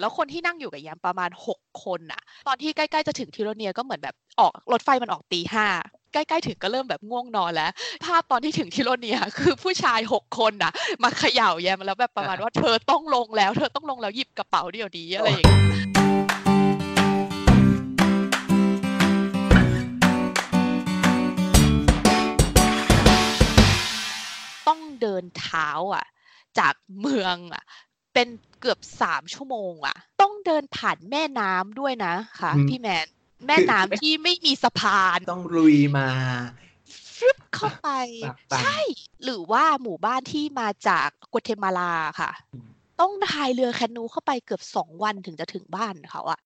แล้วคนที่นั่งอยู่กับแยมประมาณหกคนอะตอนที่ใกล้ๆจะถึงทิโรเนียก็เหมือนแบบออกรถไฟมันออกตีห้าใกล้ๆถึงก็เริ่มแบบง่วงนอนแล้ว ภาพตอนที่ถึงทิโรเนียคือผู้ชายหกคนน่ะมาเขย่าแยมแล้วแบบประมาณว่าเธอต้องลงแล้ว เธอต้องลงแล้วหยิบกระเป๋าเดี๋ยวนี้อะไรอย่างเงี้ยต้องเดินเท้าอะ จากเมืองอะ เป็นเกือบสามชั่วโมงอะต้องเดินผ่านแม่น้ำด้วยนะค่ะอืมพี่แมน แม่น้ำที่ไม่มีสะพาน ต้องลุยมาฟึบเข้าไปปากปันใช่ หรือว่าหมู่บ้านที่มาจากกัวเทมาลาค่ะอืมต้องพายเรือแคนูเข้าไปเกือบสองวันถึงจะถึงบ้านเขาอะ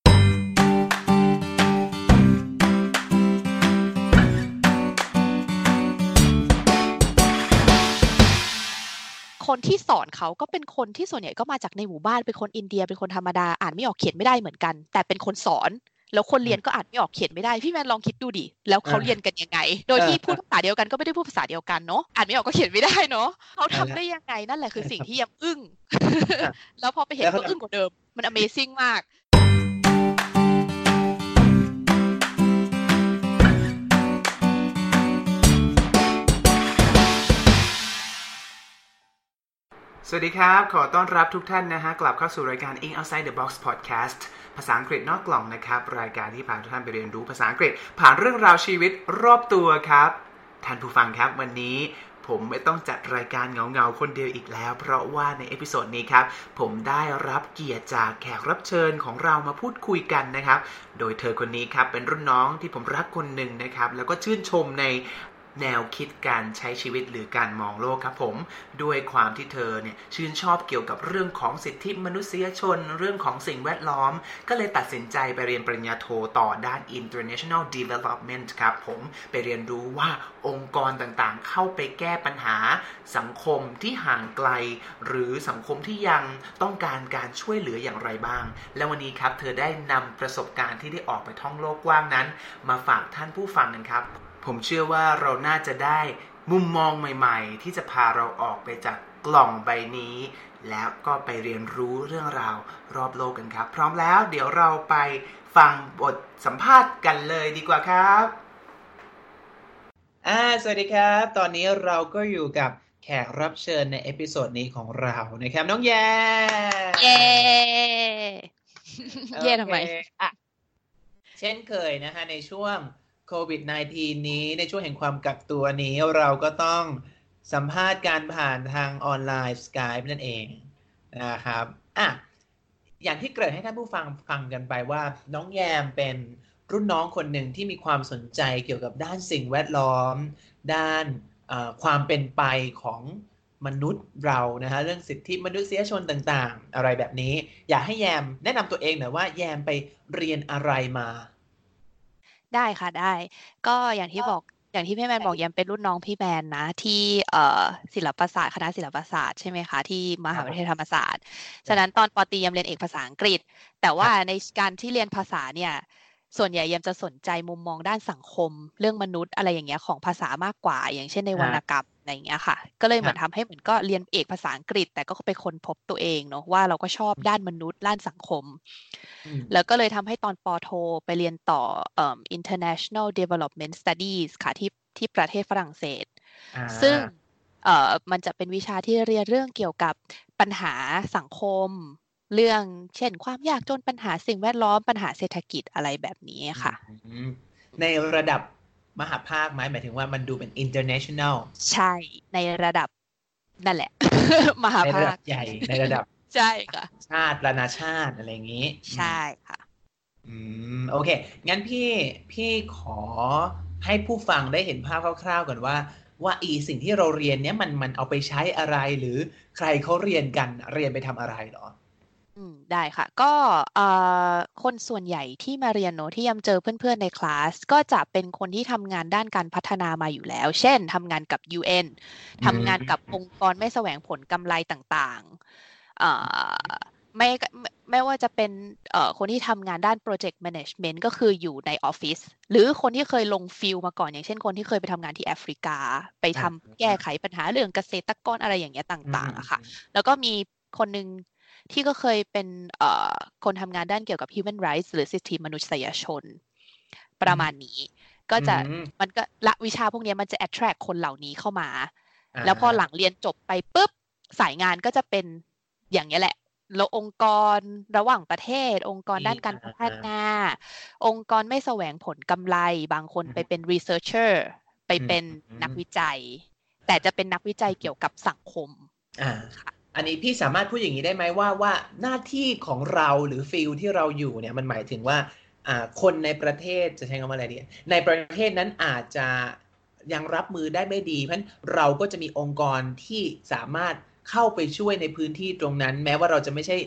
คนที่สอนเขาก็เป็นคนที่ส่วนใหญ่ก็มาจากในหมู่บ้านเป็นคนอินเดียเป็นคนธรรมดาอ่านไม่ออกเขียนไม่ได้เหมือนกัน แต่เป็นคนสอนแล้วคนเรียนก็อ่านไม่ออกเขียนไม่ได้พี่แมนลองคิดดูดิแล้วเขาอ่าเรียนกันยังไง โดยที่พูดภาษาเดียวกันก็ไม่ได้พูดภาษาเดียวกันเนาะอ่านไม่ออกก็เขียนไม่ได้เนาะเขาทำได้ยังไงนั่นแหละคือสิ่งที่ยังอึ้งแล้วพอไปเห็นแล้วเขาก็อึ้งกว่าเดิมมัน Amazing มาก สวัสดีครับ ขอต้อนรับทุกท่านนะฮะ กลับเข้าสู่รายการ English Outside the Box Podcast ภาษาอังกฤษนอกกล่องนะครับ รายการที่พาทุกท่านไปเรียนรู้ภาษาอังกฤษ ผ่านเรื่องราวชีวิตรอบตัวครับ ท่านผู้ฟังครับวันนี้ผมไม่ต้องจัดรายการเหงาๆ คนเดียวอีกแล้ว เพราะว่าใน episode นี้ครับ ผมได้รับเกียรติจากแขกรับเชิญของเรามาพูดคุยกันนะครับ โดยเธอคนนี้ครับเป็นรุ่นน้องที่ผมรักคนหนึ่งนะครับ แล้วก็ชื่นชมใน แนวคิดการใช้ชีวิตหรือการมองโลกครับผม ด้วยความที่เธอเนี่ยชื่นชอบเกี่ยวกับเรื่องของสิทธิมนุษยชน เรื่องของสิ่งแวดล้อม ก็เลยตัดสินใจไปเรียนปริญญาโทต่อด้าน International Development ครับผมไปเรียนรู้ว่าองค์กรต่างๆ เข้าไปแก้ปัญหา สังคมที่ห่างไกล หรือสังคมที่ยังต้องการการช่วยเหลืออย่างไรบ้าง และวันนี้ครับเธอได้นำประสบการณ์ที่ได้ออกไปท่องโลกกว้างนั้น มาฝากท่านผู้ฟังกันครับ ผมเชื่อว่าเราน่าจะได้มุมมองใหม่ ๆ ที่จะพาเราออกไปจากกล่องใบนี้ แล้วก็ไปเรียนรู้เรื่องราวรอบโลกกันครับ พร้อมแล้วเดี๋ยวเราไปฟังบทสัมภาษณ์กันเลยดีกว่าครับอ่าสวัสดีครับ ตอนนี้เราก็อยู่กับแขกรับเชิญใน episode นี้ของเรานะครับน้องแย่เย้เย่ทำไมโอเคอะเช่นเคยนะฮะในช่วงโควิด -19 นี้ในช่วงแห่งความกักตัวนี้เราก็ต้องสัมภาษณ์การผ่านทางออนไลน์ Skype นั่นเองนะครับอะอย่างที่เกริ่นให้ท่านผู้ฟังฟังกันไปว่า น้องแยมเป็นรุ่นน้องคนหนึ่งที่มีความสนใจเกี่ยวกับด้านสิ่งแวดล้อม ด้านความเป็นไปของมนุษย์เรานะฮะเรื่องสิทธิมนุษยชนต่างๆ อะไรแบบนี้ อยากให้แยมแนะนำตัวเองหน่อยว่าแยมไปเรียนอะไรมา ได้ค่ะได้ ก็อย่างที่บอกอย่างที่พี่แมนบอกยังเป็นรุ่นน้องพี่แมนนะ ที่เอ่อศิลปศาสตร์คณะศิลปศาสตร์ใช่ไหมคะ ที่มหาวิทยาลัยธรรมศาสตร์ ฉะนั้นตอนปอตรียังเรียนเอกภาษาอังกฤษ แต่ว่าในการที่เรียนภาษาเนี่ยส่วนใหญ่ยังจะสนใจมุมมองด้านสังคม เรื่องมนุษย์อะไรอย่างเงี้ยของภาษามากกว่า อย่างเช่นในวรรณกรรม อะไรอย่างเงี้ยค่ะ ก็เลยเหมือนทำให้เหมือนก็เรียนเอกภาษาอังกฤษ แต่ก็ไปค้นพบตัวเองเนาะว่าเราก็ชอบด้านมนุษย์ด้านสังคมอืมแล้วก็เลยทำให้ตอนปอโท ไปเรียนต่อเอ่อ International Development Studies ค่ะที่ที่ประเทศฝรั่งเศสอ่าซึ่งเอ่อมันจะเป็นวิชาที่เรียนเรื่องเกี่ยวกับปัญหาสังคม เรื่องเช่น ความยากจนปัญหาสิ่งแวดล้อมปัญหาเศรษฐกิจอะไรแบบนี้ค่ะอืมในระดับ มหาภาคไหมหมายถึงว่ามันดูเป็น international ใช่ในระดับนั่นแหละ มหาในระภาดัคบใหญ่ในระดับ ใช่ค่ะ ชาติระนาชาติอะไรอย่างนี้ ใช่ค่ะ อืม โอเค งั้นพี่พี่ขอให้ผู้ฟังได้เห็นภาพคร่าวๆก่อนว่า ว่าอีสิ่งที่เราเรียนเนี้ยมันมันเอาไปใช้อะไรหรือใครเขาเรียนกันเรียนไปทำอะไรเหรอ อืม ได้ค่ะ ก็ เอ่อ คนส่วนใหญ่ที่มาเรียนเนอะที่ยำเจอเพื่อน ๆ ในคลาส ก็จะเป็นคนที่ทำงานด้านการพัฒนามาอยู่แล้ว เช่น ทำงานกับ UN ทำงานกับองค์กรไม่แสวงผลกำไรต่าง ๆ เอ่อ ไม่ไม่ไม่ว่าจะเป็น เอ่อ คนที่ทำงานด้าน Project Management ก็คืออยู่ในออฟฟิศ หรือคนที่เคยลงฟิลมาก่อน อย่างเช่น คนที่เคยไปทำงานที่แอฟริกา ไปทำอ่าแก้ไขปัญหาเรื่องเกษตรกร อะไรอย่างเงี้ยต่าง ๆ อะค่ะแล้วก็มีคนหนึ่ง ที่ก็เคยเป็นเอ่อคนทำงานด้านเกี่ยวกับ human rights หรือสิทธิมนุษยชน ประมาณนี้ ก็จะอืมมันก็ละวิชาพวกเนี้ยมันจะ attract คนเหล่านี้เข้ามาาแล้วพอหลังเรียนจบไปปุ๊บ สายงานก็จะเป็นอย่างนี้ยแหละแล้วองค์กรระหว่างประเทศ องค์กรด้านการพัฒนา องค์กรไม่แสวงผลกำไร บางคนไปเป็น researcher ไปเป็นนักวิจัย แต่จะเป็นนักวิจัยเกี่ยวกับสังคมอ่า อันนี้พี่สามารถพูดอย่างนี้ได้ไหมว่าว่าหน้าที่ของเราหรือฟิลที่เราอยู่เนี่ยมันหมายถึงว่าคนในประเทศจะใช้คำว่าอะไรดีในประเทศนั้นอาจจะยังรับมือได้ไม่ดี เพราะฉะนั้นเราก็จะมีองค์กรที่สามารถเข้าไปช่วยในพื้นที่ตรงนั้น แม้ว่าเราจะไม่ใช่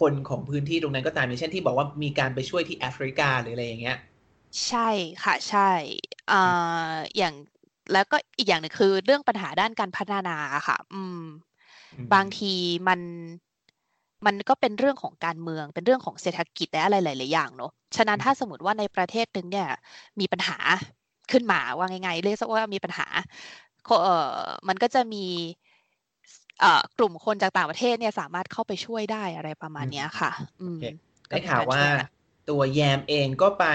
คนของพื้นที่ตรงนั้นก็ตามอย่างเช่นที่บอกว่ามีการไปช่วยที่แอฟริกาหรืออะไรอย่างเงี้ย ใช่ค่ะใช่อ่าอย่างแล้วก็อีกอย่างหนึ่งคือเรื่องปัญหาด้านการพัฒนาค่ะ อืม บางทีมันมันก็เป็นเรื่องของการเมืองเป็นเรื่องของเศรษฐกิจและอะไรหลาย ๆ อย่างเนอะฉะนั้นถ้าสมมติว่าในประเทศหนึ่งเนี่ย มีปัญหาขึ้นมาว่าไงๆเรียกซะว่ามีปัญหาก็เออมันก็จะมีเอ่อกลุ่มคนจากต่างประเทศเนี่ยสามารถเข้าไปช่วยได้อะไรประมาณเนี้ยค่ะ อืมโอเคก็ได้เป็นข่าวกรว่าช่ยกันตัวแยมเองก็ไป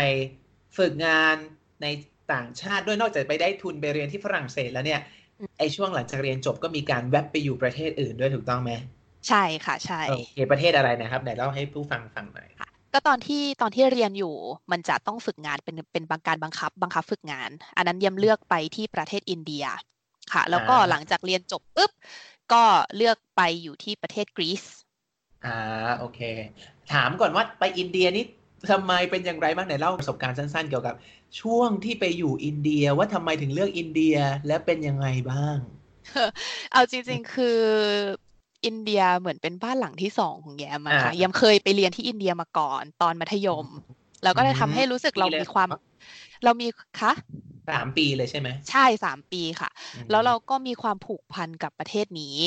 ฝึกงานในต่างชาติด้วยนอกจากไปได้ทุนไปเรียนที่ฝรั่งเศสแล้วเนี่ยอืม ไอช่วงหลังจากเรียนจบก็มีการแวบไปอยู่ประเทศอื่นด้วยถูกต้องไหมใช่ค่ะใช่โอเคประเทศอะไรนะครับไหนเล่าให้ผู้ฟังฟังหน่อยค่ะก็ตอนที่ตอนที่เรียนอยู่มันจะต้องฝึกงานเป็นเป็นบางการบังคับบังคับฝึกงาน อันนั้นเยี่ยมเลือกไปที่ประเทศอินเดียค่ะ แล้วก็อ่าหลังจากเรียนจบปุ๊บก็เลือกไปอยู่ที่ประเทศกรีซอ่าโอเค ถามก่อนว่าไปอินเดียนี่ทำไมเป็นอย่างไรบ้างไหนเล่าประสบการณ์สั้นๆ เกี่ยวกับ ช่วงที่ไปอยู่อินเดียว่าทำไมถึงเลือกอินเดียและเป็นยังไงบ้าง เอาจริง ๆ คืออินเดียเหมือนเป็นบ้านหลังที่สองของแยมอะค่ะอ่าแยมเคยไปเรียนที่อินเดียมาก่อนตอนมัธยม แล้วก็เลยทำให้รู้สึกเราปีเลยมีความเหรอเรามีคะสามปีเลยใช่ไหมใช่สามปีค่ะ แล้วเราก็มีความผูกพันกับประเทศนี้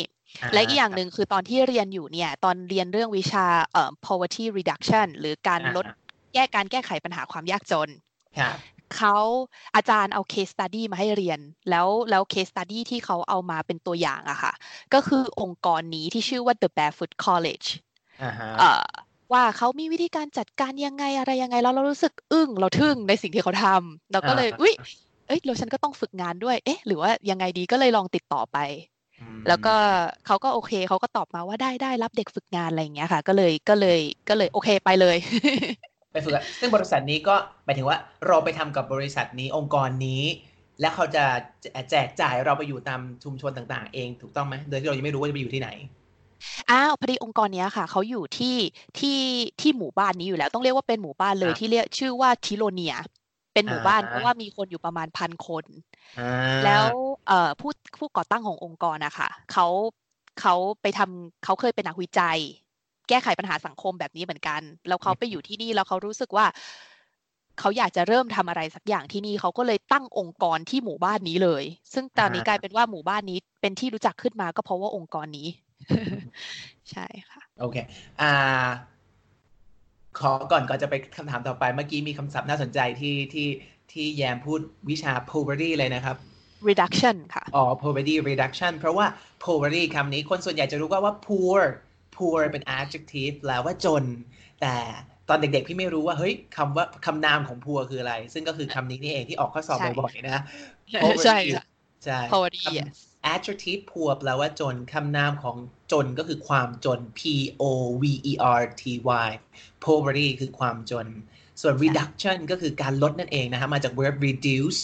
และอีกอย่างหนึ่งคือตอนที่เรียนอยู่เนี่ย ตอนเรียนเรื่องวิชาเอ่อ poverty reduction หรือการลดอ่าแก้การแก้ไขปัญหาความยากจนครับ เขาอาจารย์เอา case study มาให้เรียน แล้วแล้ว case study ที่เขาเอามาเป็นตัวอย่างอะค่ะ ก็คือองค์กรนี้ที่ชื่อว่า the barefoot college อ่าฮะเอ่อว่าเขามีวิธีการจัดการยังไงอะไรยังไง แล้วเรารู้สึกอึ้งเราทึ่งในสิ่งที่เขาทำเราก็เลยอ่าอุ้ยเอ้ยแล้วฉันก็ต้องฝึกงานด้วยเอ๊ะ หรือว่ายังไงดีก็เลยลองติดต่อไปอืมแล้วก็เขาก็โอเคเขาก็ตอบมาว่าได้ได้รับเด็กฝึกงานอะไรอย่างเงี้ยค่ะ ก็เลยก็เลยก็เลยโอเคไปเลย ไปฝึกอะซึ่งบริษัทนี้ก็หมายถึงว่าเราไปทำกับบริษัทนี้องค์กรนี้ แล้วเขาจะแจกจ่ายเราไปอยู่ตามชุมชนต่างๆ เองถูกต้องไหมโดยที่เรายังไม่รู้ว่าจะไปอยู่ที่ไหนอ้าวพอดีองค์กรเนี้ยค่ะเขาอยู่ที่ที่ที่หมู่บ้านนี้อยู่แล้ว ต้องเรียกว่าเป็นหมู่บ้านเลยอ่าที่เรียกชื่อว่าทิโลเนีย เป็นหมู่บ้านอ่าเพราะว่ามีคนอยู่ประมาณพันคนอ่าแล้วเอ่อผู้ผู้ก่อตั้งขององค์กรนะคะเขาเขาไปทำเขาเคยเป็นนักวิจัย แก้ไขปัญหาสังคมแบบนี้เหมือนกัน แล้วเขาไปอยู่ที่นี่แล้วเขารู้สึกว่าเขาอยากจะเริ่มทำอะไรสักอย่างที่นี่เขาก็เลยตั้งองค์กรที่หมู่บ้านนี้เลย ซึ่งตอนนี้กลายเป็นว่าหมู่บ้านนี้เป็นที่รู้จักขึ้นมาก็เพราะว่าองค์กรนี้ ใช่ค่ะ โอเค อ่า ขอก่อนก่อนจะไปคำถามต่อไปเมื่อกี้มีคำศัพท์น่าสนใจที่ที่ที่แยมพูดวิชา poverty เลยนะครับ reduction ค่ะ อ๋อ poverty reduction เพราะว่า poverty คำนี้คนส่วนใหญ่จะรู้ว่าว่า poor poor เป็น adjective แปลว่าจน แต่ตอนเด็กๆ พี่ไม่รู้ว่าเฮ้ยคำว่าคำนามของ poor คืออะไร ซึ่งก็คือคำนี้นี่เองที่ออกข้อสอบใช่บ่อยๆนะใช่ค่ะใช่ poverty คำ yes adjective poor แปลว่าจนคำนามของจนก็คือความจน p o v e r t y poverty คือความจน ส่วน reduction ก็คือการลดนั่นเองนะฮะมาจาก verb reduce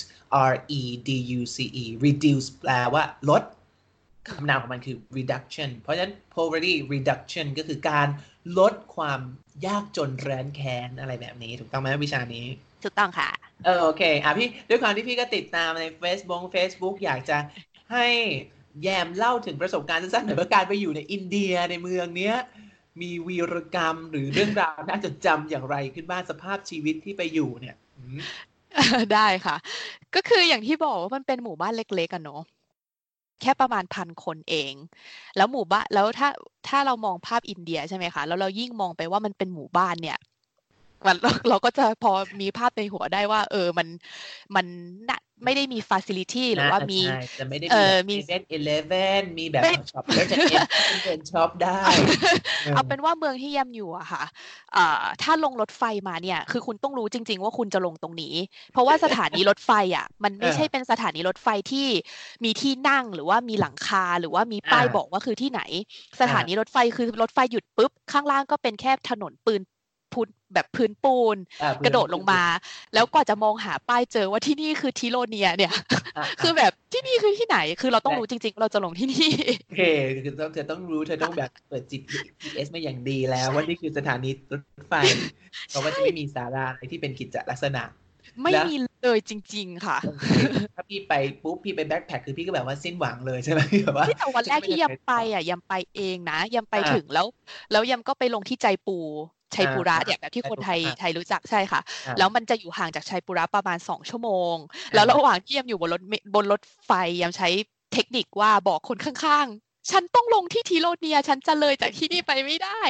r e d u c e reduce แปลว่าลด คำนามของมันคือ reduction เพราะฉะนั้น poverty reduction ก็คือการลดความยากจนแร้นแค้นอะไรแบบนี้ ถูกต้องไหมวิชานี้ ถูกต้องค่ะ เออโอเค อะพี่ด้วยความที่พี่ก็ติดตามใน Facebook Facebook อยากจะให้แยมเล่าถึงประสบการณ์สั้นๆหน่อยว่าการไปอยู่ในอินเดียในเมืองเนี้ย มีวีรกรรมหรือเรื่องราวน่าจดจำอย่างไรขึ้นบ้างสภาพชีวิตที่ไปอยู่เนี่ยอืมได้ค่ะ ก็คืออย่างที่บอกว่ามันเป็นหมู่บ้านเล็กๆอะเนาะ แค่ประมาณพันคนเอง แล้วหมู่บ้านแล้วถ้าถ้าเรามองภาพอินเดียใช่ไหมคะแล้วเรายิ่งมองไปว่ามันเป็นหมู่บ้านเนี่ยมันเราเราก็จะพอมีภาพในหัวได้ว่า เออมันมันน่า ไม่ได้มีฟ a ซิลิตี้หรือว่ามีใช่จะไม่ได้เอ่มีอแบบมีเซเว่นอีเลฟเว่นมีแบบไม่ช็อปแล้วจะเอ็นเป็นช็อปได้ เอาเป็นว่าเมืองที่แยมอยู่อะค่ะเอ่อถ้าลงรถไฟมาเนี่ย คือคุณต้องรู้จริง ๆ ว่าคุณจะลงตรงนี้ เพราะว่าสถานีรถไฟอะมันไม่เออใช่เป็นสถานีรถไฟที่มีที่นั่งหรือว่ามีหลังคาหรือว่ามีป้ายอ่าบอกว่าคือที่ไหน สถานีรถไฟคือรถไฟหยุดปุ๊บข้างล่างก็เป็นแค่ถนนปืน พุนแบบพื้นปูนอะกระโดดลงมา แล้วกว่าจะมองหาป้ายเจอว่าที่นี่คือทิโลเนียเนี่ยอะคือแบบที่นี่คือที่ไหนคือเราต้องรู้จริงๆว่าเราจะลงที่นี่โอเคคือต้องเธอต้องรู้เธอต้องแบบเปิด GPS มาอย่างดีแล้ว ว่านี่คือสถานีรถไฟเพราะว่าจะไม่มีสาราอะไรที่เป็นกิจลักษณะ ไม่แล้วมีเลยจริง ๆ ค่ะ ถ้าพี่ไปปุ๊บพี่ไปแบ็คแพคคือพี่ก็แบบว่าสิ้นหวังเลยใช่ไหมแบบว่าที่แต่วันแรกที่ยำไปอะยำไปเองนะยำไปอ่าถึงแล้ว แล้วยำก็ไปลงที่ใจปู ชัยปุระอ่าเนี่ยแบบที่คนไทยอ่าไทยรู้จักใช่ค่ะอ่าแล้วมันจะอยู่ห่างจากชัยปุระประมาณสองชั่วโมงอ่าแล้วระหว่างที่ยำอยู่บนรถเมบนรถไฟยำใช้เทคนิคว่าบอกคนข้างๆ ฉันต้องลงที่ทีโรเนีย ฉันจะเลยจากที่นี่ไปไม่ได้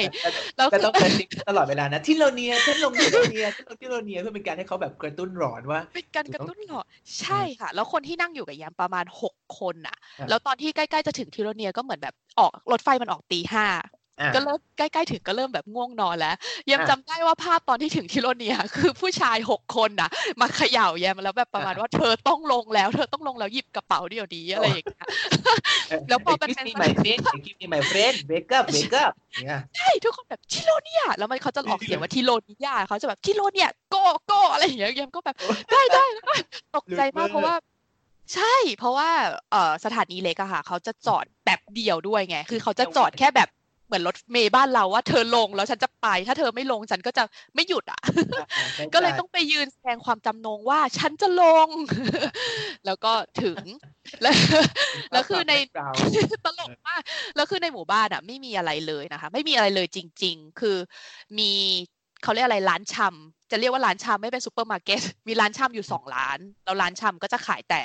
แล้วก็คือต้องกระซิบตลอดเวลานะที่โรเนียที่ลงที่โรเนียที่ลงที่โรเนียเพื่อเป็นการให้เขาแบบกระตุ้นหลอนว่าเป็นการกระตุ้นหรอใช่ค่ะ แล้วคนที่นั่งอยู่กับยามประมาณหกคนอะอะแล้วตอนที่ใกล้ๆจะถึงทิโรเนียก็เหมือนแบบออกรถไฟมันออกตีห้าอะ ก็เริ่มใกล้ๆถึงก็เริ่มแบบง่วงนอนแล้วแยมอะจำได้ว่าภาพตอนที่ถึงทิโรเนียคือผู้ชายหกคนน่ะมาเขย่าแยมแล้วแบบประมาณอะว่าเธอต้องลงแล้ว เธอต้องลงแล้วหยิบกระเป๋าเดี๋ยวนี้อะไรอย่างเงี้ยแล้วพอมันเป็นคิดมี my friend คิดมี my friend wake up wake up เนี่ยใช่ทุกคนแบบทิโรเนียแล้วมันเขาจะออกเสียงว่าทิโรเนียเขาจะแบบทิโรเนียโกโกอะไรอย่างเงี้ยแยมก็แบบได้ได้แล้วก็ตกใจมากเพราะว่าใช่ เพราะว่าเอ่อสถานีเล็กอะค่ะ เขาจะจอดแบบเดียวด้วยไง คือเขาจะจอดแค่แบบ เหมือนรถเมย์บ้านเราว่าเธอลงแล้วฉันจะไป ถ้าเธอไม่ลงฉันก็จะไม่หยุดอะอะอะเข้าใจก็เลยต้องไปยืนแสดงความจำนงว่าฉันจะลง แล้วก็ถึง แล้วแล้วคือในเราตลกมากแล้วคือในหมู่บ้านอะ ไม่มีอะไรเลยนะคะ ไม่มีอะไรเลยจริง ๆ คือมีเขาเรียกอะไรร้านชำ จะเรียกว่าร้านชำไม่เป็นซูเปอร์มาร์เก็ตมีร้านชำอยู่สองร้าน แล้วร้านชำก็จะขายแต่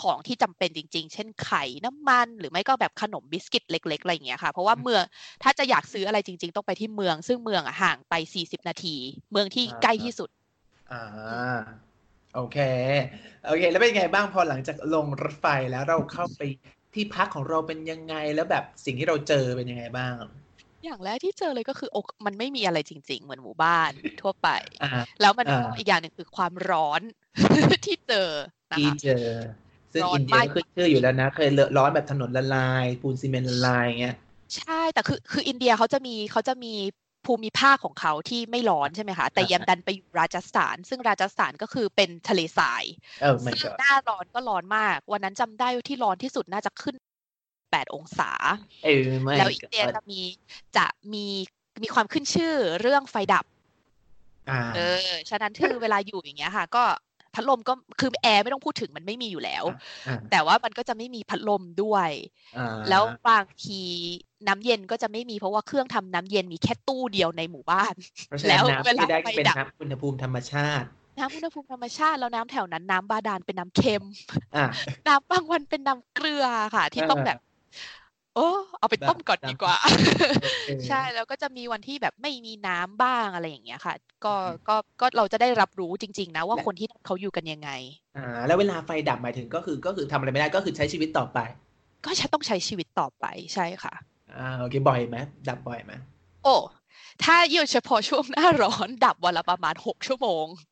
ของที่จำเป็นจริง ๆ เช่นไข่น้ำมัน หรือไม่ก็แบบขนมบิสกิตเล็กๆอะไรอย่างเงี้ยค่ะ เพราะว่าเมืองถ้าจะอยากซื้ออะไรจริง ๆ ต้องไปที่เมือง ซึ่งเมืองอะห่างไป40นาที เมืองที่ใกล้ที่สุด อ่าโอเค โอเค แล้วเป็นไงบ้างพอหลังจากลงรถไฟแล้วเราเข้าไปที่พักของเราเป็นยังไงแล้วแบบสิ่งที่เราเจอเป็นยังไงบ้าง อย่างแรกที่เจอเลยก็คืออกมันไม่มีอะไรจริง ๆ เหมือนหมู่บ้านทั่วไปอ่าแล้วมันก็อ่าอีกอย่างหนึ่งคือความร้อนที่เจอนะที่คะเจอ ซึ่งร้อนอินเดียมากก็ขึ้นชื่ออยู่แล้วนะ เคยเลอะร้อนแบบถนนละลาย ปูนซีเมนต์ละลายอย่างเงี้ย ใช่ แต่คือคืออินเดียเขาจะมีเขาจะมีภูมิภาคของเขาที่ไม่ร้อนใช่ไหมคะ แต่อ่าแยมดันไปอยู่ราชสถาน ซึ่งราชสถานก็คือเป็นทะเลทรายเออมันซึ่งก็หน้าร้อนก็ร้อนมาก วันนั้นจำได้ว่าที่ร้อนที่สุดน่าจะขึ้น 8 องศาเออไม่แล้วอินเดียจะมีจะมีมีความขึ้นชื่อเรื่องไฟดับอ่าเออฉะนั้นคือเวลาอยู่อย่างเงี้ยค่ะ ก็พัดลมก็คือแอร์ไม่ต้องพูดถึงมันไม่มีอยู่แล้วอ่าแต่ว่ามันก็จะไม่มีพัดลมด้วยอ่าแล้วบางทีน้ำเย็นก็จะไม่มีเพราะว่าเครื่องทำน้ำเย็นมีแค่ตู้เดียวในหมู่บ้านเพราะฉะแล้นั้นวน้ำที่ได้เวลาไฟก็เป็นดับน้ำอุณหภูมิธรรมชาติน้ำอุณหภูมิธรรมชาติแล้วน้ำแถวนั้นน้ำบาดาลเป็นน้ำเค็มอ่าน้ำบางวันเป็นน้ำเกลือค่ะ ที่ต้องเออแบบ โอ้เอาไปแบบต้มก่อนน้ำดีกว่าเออใช่แล้วก็จะมีวันที่แบบไม่มีน้ำบ้างอะไรอย่างเงี้ยค่ะ ก็อืมก็ก็เราจะได้รับรู้จริง ๆ นะว่าและคนที่นั่นเขาอยู่กันยังไงอ่าแล้วเวลาไฟดับหมายถึงก็คือก็คือทำอะไรไม่ได้ก็คือใช้ชีวิตต่อไป ก็จะต้องใช้ชีวิตต่อไปใช่ค่ะอ่าโอเคบ่อยไหมดับบ่อยไหมโอ้ถ้าอยู่เฉพาะช่วงหน้าร้อนดับวันละประมาณหกชั่วโมงอ่า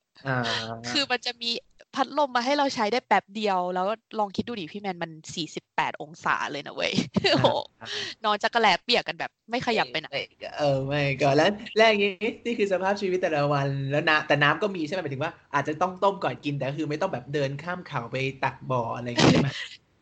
คือมันจะมีพัดลมมาให้เราใช้ได้แป๊บเดียว แล้วลองคิดดูดิพี่แมนมัน48องศาเลยนะเว้ยโอ้โหอ่านอนจักระแลเปียกกันแบบไม่ขยับไปไหนเออไม่ก็แล้วแรกนี้นี่คือสภาพชีวิตแต่ละวันแล้วน้ำแต่น้ำก็มีใช่ไหมหมายถึงว่าอาจจะต้องต้มก่อนกินแต่ก็คือไม่ต้องแบบเดินข้ามเขาไปตักบ่ออะไรอย่างเงี้ยใช่ไหม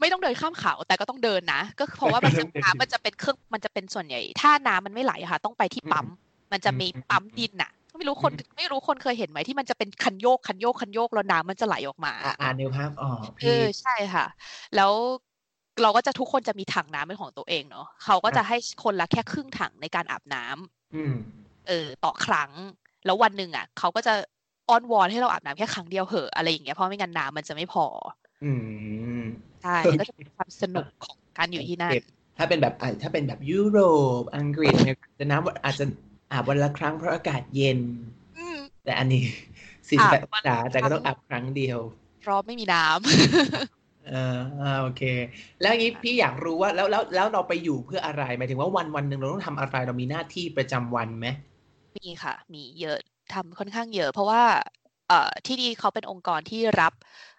ไม่ต้องเดินข้ามเขาแต่ก็ต้องเดินนะก็เพราะว่ามันจะต้องเดินน้ำมันจะเป็นเครื่องมันจะเป็นส่วนใหญ่ ถ้าน้ำมันไม่ไหลอะค่ะ ต้องไปที่ปั๊มมันจะมีอืมปั๊มดินน่ะ ไม่รู้คนอืมไม่รู้คนเคยเห็นไหมที่มันจะเป็นคันโยกคันโยกคันโยกแล้วน้ำมันจะไหลออกมาอ่าอ่านเนื้อภาพออกเอพี่อใช่ค่ะ แล้วเราก็จะทุกคนจะมีถังน้ำเป็นของตัวเองเนาะเขาก็จะให้คนละแค่ครึ่งถังในการอาบน้ำอืม เออ ต่อครั้ง แล้ววันหนึ่งอะเขาก็จะอ้อนวอนให้เราอาบน้ำแค่ครั้งเดียวเหอะอะไรอย่างเงี้ยเพราะไม่งั้นน้ำมันจะไม่พอ อืมใช่ก็จะเป็นความสนุกของการอยู่ที่นั่นถ้าเป็นแบบอะถ้าเป็นแบบยุโรปอังกฤษเนี่ยจะน้ำอาจจะ อาบวันละครั้งเพราะอากาศเย็นอืมแต่อันนี้อาบ48วัอนงละศาแต่ก็ต้องครั้อางบครั้งเดียวราะไม่มีน้ำอ่าอ่าโอเค แล้วอย่างนี้พี่อยากรู้ว่าแล้วแล้วแล้วเราไปอยู่เพื่ออะไรหมายถึงว่าวันวันหนึ่งเราต้องทำอะไรเรามีหน้าที่ประจำวันไหมมีค่ะ มีเยอะทำค่อนข้างเยอะ เพราะว่าเอ่อที่นี่เขาเป็นองค์กรที่รับ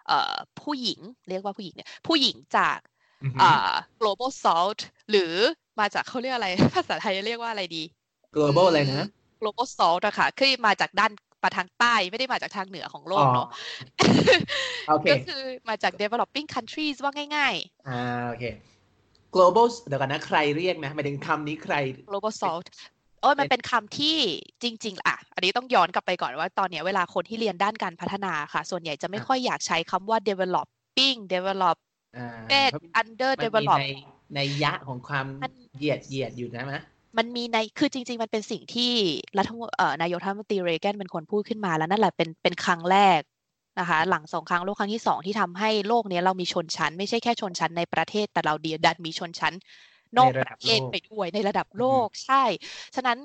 เอ่อผู้หญิงเรียกว่าผู้หญิงเนี่ยผู้หญิงจากอือฮึเอ่อ global south หรือมาจากเขาเรียกอะไรภาษาไทยเรียกว่าอะไรดี global อะไรนะ global south อะค่ะคือมาจากด้านมาทางใต้ไม่ได้มาจากทางเหนือของโลกเนาะโอเคก็คือมาจาก developing countries ว่าง่ายอ่าโอเค global เดี๋ยวกันนะใครเรียกนะหมายถึงคำนี้ใครๆ global south โอ้ยมันเป็นคำที่จริง ๆ อะ อันนี้ต้องย้อนกลับไปก่อนว่าตอนเนี้ยเวลาคนที่เรียนด้านการพัฒนาค่ะ ส่วนใหญ่จะไม่อะค่อยอยากใช้คำว่า developing develop อ่าเป็นเพราะ under มันมี develop ในในยะของความมันเหยียดเหยียดอยู่นะมะ มันมีในคือจริง ๆ มันเป็นสิ่งที่รัฐมนเอ่อนายกรัฐมนตรีเรแกนเป็นคนพูดขึ้นมาแล้วนั่นแหละเป็นเป็นครั้งแรกนะคะ หลังสงครามโลกครั้งที่สองที่ทำให้โลกเนี้ยเรามีชนชั้น ไม่ใช่แค่ชนชั้นในประเทศแต่เราเดียดันมีชนชั้นนอกในระปดับระเทศโลกไปด้วยในระดับโลอือฮึกใช่ ฉะนั้น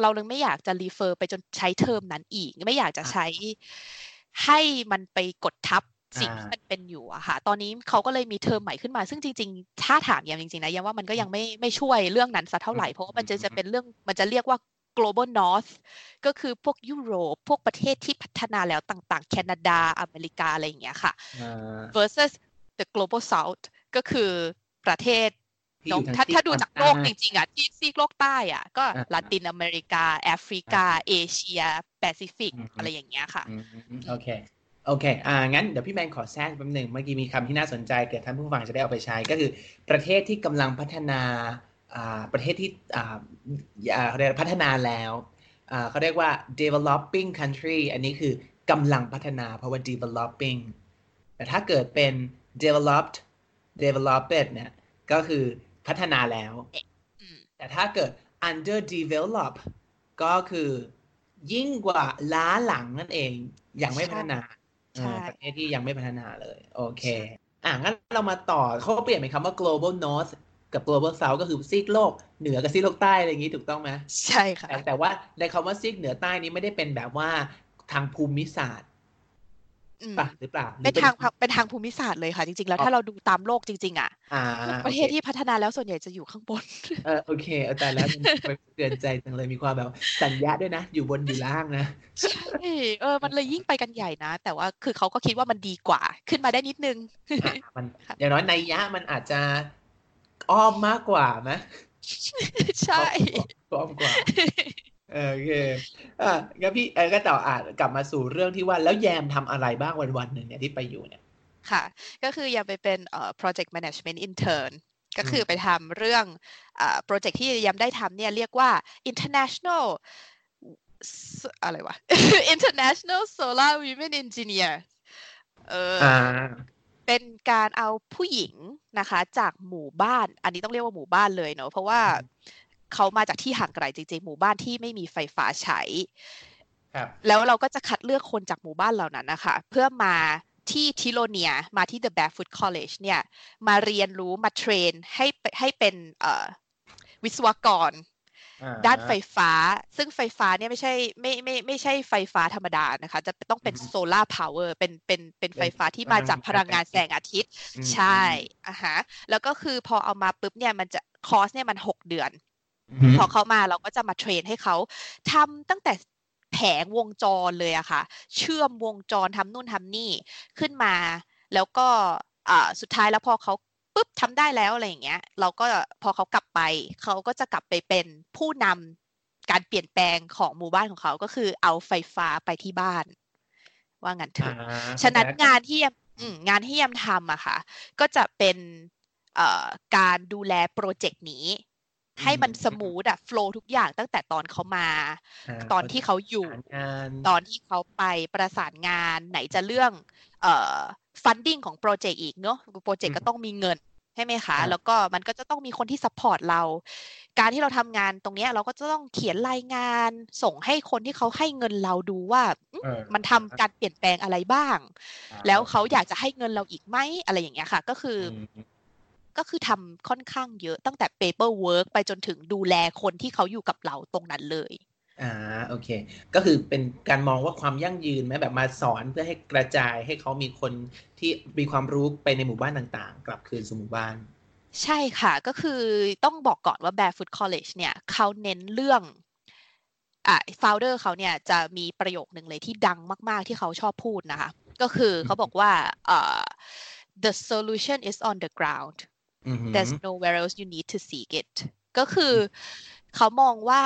เราเลยไม่อยากจะรีเฟอร์ไปจนใช้เทอมนั้นอีก ไม่อยากจะอะใช้ให้มันไปกดทับ สิ่งอ่าที่มันเป็นอยู่อะค่ะ ตอนนี้เขาก็เลยมีเทอมใหม่ขึ้นมา ซึ่งจริงๆ ถ้าถามยามจริงๆนะยังว่ามันก็ยังไม่ไม่ช่วยเรื่องนั้นสักเท่าไหร่ เพราะว่ามันจะจะเป็นเรื่องมันจะเรียกว่า global north ก็คือพวกยุโรป พวกประเทศที่พัฒนาแล้วต่างๆ แคนาดา อเมริกา อะไรอย่างเงี้ยค่ะอ่า versus the global south ก็คือประเทศที่เนออะยู่ทางถ้าซีถ้าดูจากโลกตอนจใต้จริงๆอะที่ซีกโลกใต้อะก็อ่าลาตินอเมริกา แอฟริกา เอเชีย แปซิฟิกอืมอะไรอย่างเงี้ยค่ะอืมโอเค โอเค อ่า งั้นเดี๋ยวพี่แมนขอแทรกแป๊บหนึ่ง เมื่อกี้มีคำที่น่าสนใจเกิดท่านผู้ฟังจะได้เอาไปใช้ ก็คือประเทศที่กำลังพัฒนา อ่า ประเทศที่อ่าเขาเรียกพัฒนาแล้ว อ่าเขาเรียกว่า developing country อันนี้คือกำลังพัฒนาเพราะว่า developing แต่ถ้าเกิดเป็น developed developed เนี่ย ก็คือพัฒนาแล้ว แต่ถ้าเกิด underdevelop ก็คือยิ่งกว่าล้าหลังนั่นเอง ยังไม่พัฒนา ใช่เออประเทศที่ยังไม่พัฒนาเลย โอเค อะงั้นเรามาต่อเขาเปลี่ยนเป็นคำว่า global north กับ global south ก็คือซีกโลกเหนือกับซีกโลกใต้อะไรอย่างนี้ถูกต้องไหมใช่ค่ะแต่แต่ว่าในคำว่าซีกเหนือใต้นี้ไม่ได้เป็นแบบว่าทางภูมิศาสตร์อืม ป่ะหรือเปล่าหรือเป็นทางเป็นทางภูมิศาสตร์เลยค่ะ จริง ๆ แล้วถ้าเราดูตามโลกจริง ๆ อะอ่าประเทศโอคที่พัฒนาแล้วส่วนใหญ่จะอยู่ข้างบน เออโอเคเอาแต่แล้วมันเตือนใจจังเลยมีความแบบสัญญาด้วยนะ อยู่บนอยู่ล่างนะใช่เออมันเลยยิ่งไปกันใหญ่นะ แต่ว่าคือเขาก็คิดว่ามันดีกว่า ขึ้นมาได้นิดนึงอะมันอย่างน้อยในยยะมันอาจจะอ้อมมากกว่าไหมใช่อ้อมกว่าเออ โอเคอะงั้นพี่เออก็ต่ออ่านกลับมาสู่เรื่องที่ว่าแล้วแยมทำอะไรบ้างวันวันๆหนึ่งเนี่ยที่ไปอยู่เนี่ย ค่ะ ก็คือยังไปเป็นเอ่อ project management intern ก็คือไปทำเรื่องเอ่อโปรเจกต์ที่ยังได้ทำเนี่ยเรียกว่า international สอะไรวะ international solar women engineer เออออ่าเป็นการเอาผู้หญิงนะคะ จากหมู่บ้าน อันนี้ต้องเรียกว่าหมู่บ้านเลยเนอะเพราะว่า เขามาจากที่ห่างไกลจริงๆหมู่บ้านที่ไม่มีไฟฟ้าใช้ครับแล้วเราก็จะคัดเลือกคนจากหมู่บ้านเหล่านั้นนะคะเพื่อมาที่ทิโลเนียมาที่ The Barefoot College เนี่ยมาเรียนรู้มาเทรนให้ไปให้เป็นเอ่อวิศวกรอ่าด้านไฟฟ้า ซึ่งไฟฟ้าเนี่ยไม่ใช่ไม่ไม่ไม่ใช่ไฟฟ้าธรรมดานะคะ จะต้องเป็นอืม solar power เป็นเป็นเป็นไฟฟ้าที่เป็นมาจากพพลัลังงงางานนแสแสงงอาทิตย์อืมใช่อะฮะแล้วก็คือพอเอามาปุ๊บเนี่ยมันจะคอร์สเนี่ยมันหกเดือนอืม พอเขามาเราก็จะมา train ให้เขาทำตั้งแต่แผงวงจรเลยอะค่ะ เชื่อมวงจรทำนู่นทำนี่ขึ้นมา แล้วก็อ่าสุดท้ายแล้วพอเขาปุ๊บทำได้แล้วอะไรอย่างเงี้ย เราก็พอเขากลับไป เขาก็จะกลับไปเป็นผู้นำการเปลี่ยนแปลงของหมู่บ้านของเขาก็คือเอาไฟฟ้าไปที่บ้าน ว่างั้นเถอ่าอะฉะนั้นงานที่แยมอืมงานที่แยมทำอะค่ะ ก็จะเป็นเอ่อการดูแลโปรเจกต์นี้ ให้มัน smooth อะ flowุกอย่างตั้งแต่ตอนเขามาตอนที่เขาอยู่ประสานงานตอนที่เขาไปประสานงานไหนจะเรื่องเอ่อ funding ของโปรเจกต์อีกเนอะโปรเจกต์ก็ต้องมีเงินใช่ไหมคะ แล้วก็มันก็จะต้องมีคนที่ support เรา การที่เราทำงานตรงเนี้ยเราก็จะต้องเขียนรายงาน ส่งให้คนที่เขาให้เงินเราดูว่าอืมเออมันทำการเปลี่ยนแปลงอะไรบ้าง แล้วเขาอยากจะให้เงินเราอีกไหมอะไรอย่างเงี้ยค่ะ ก็คืออม ก็คือทำค่อนข้างเยอะตั้งแต่ paperwork ไปจนถึงดูแลคนที่เขาอยู่กับเราตรงนั้นเลยอ่าโอเค ก็คือเป็นการมองว่าความยั่งยืนไหมแบบมาสอนเพื่อให้กระจายให้เขามีคนที่มีความรู้ไปในหมู่บ้านต่างๆ กลับคืนสู่หมู่บ้าน ใช่ค่ะก็คือต้องบอกก่อนว่า Barefoot College เนี่ยเขาเน้นเรื่องอะ founder เขาเนี่ยจะมีประโยคหนึ่งเลยที่ดังมาก ๆ ที่เขาชอบพูดนะคะ ก็คือเขาบอกว่าเอ่อ the solution is on the ground อือหือ there's nowhere else you need to seek it ก็คือเขามองว่า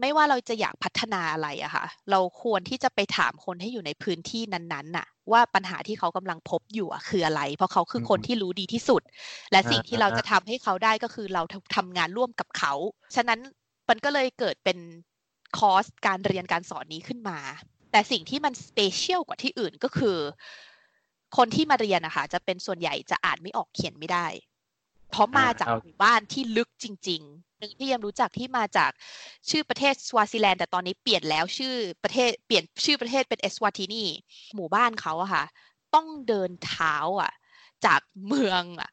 ไม่ว่าเราจะอยากพัฒนาอะไรอะค่ะ เราควรที่จะไปถามคนที่อยู่ในพื้นที่นั้นๆน่ะ ว่าปัญหาที่เขากำลังพบอยู่อะคืออะไร เพราะเขาคือคนที่รู้ดีที่สุด และสิ่งที่เราจะทำให้เขาได้ก็คือเราทำงานร่วมกับเขา ฉะนั้นมันก็เลยเกิดเป็นคอร์สการเรียนการสอนนี้ขึ้นมา แต่สิ่งที่มัน special กว่าที่อื่นก็คือ คนที่มาเรียนนะคะจะเป็นส่วนใหญ่จะอ่านไม่ออกเขียนไม่ได้ เพราะมาจากอ่าหมู่บ้านที่ลึกจริง ๆ หนึ่งที่แยมรู้จักที่มาจากชื่อประเทศสวาซิแลนด์แต่ตอนนี้เปลี่ยนแล้วชื่อประเทศเปลี่ยนชื่อประเทศเป็นเอสวาตินีหมู่บ้านเขาอะค่ะ ต้องเดินเท้าอะจากเมืองอะ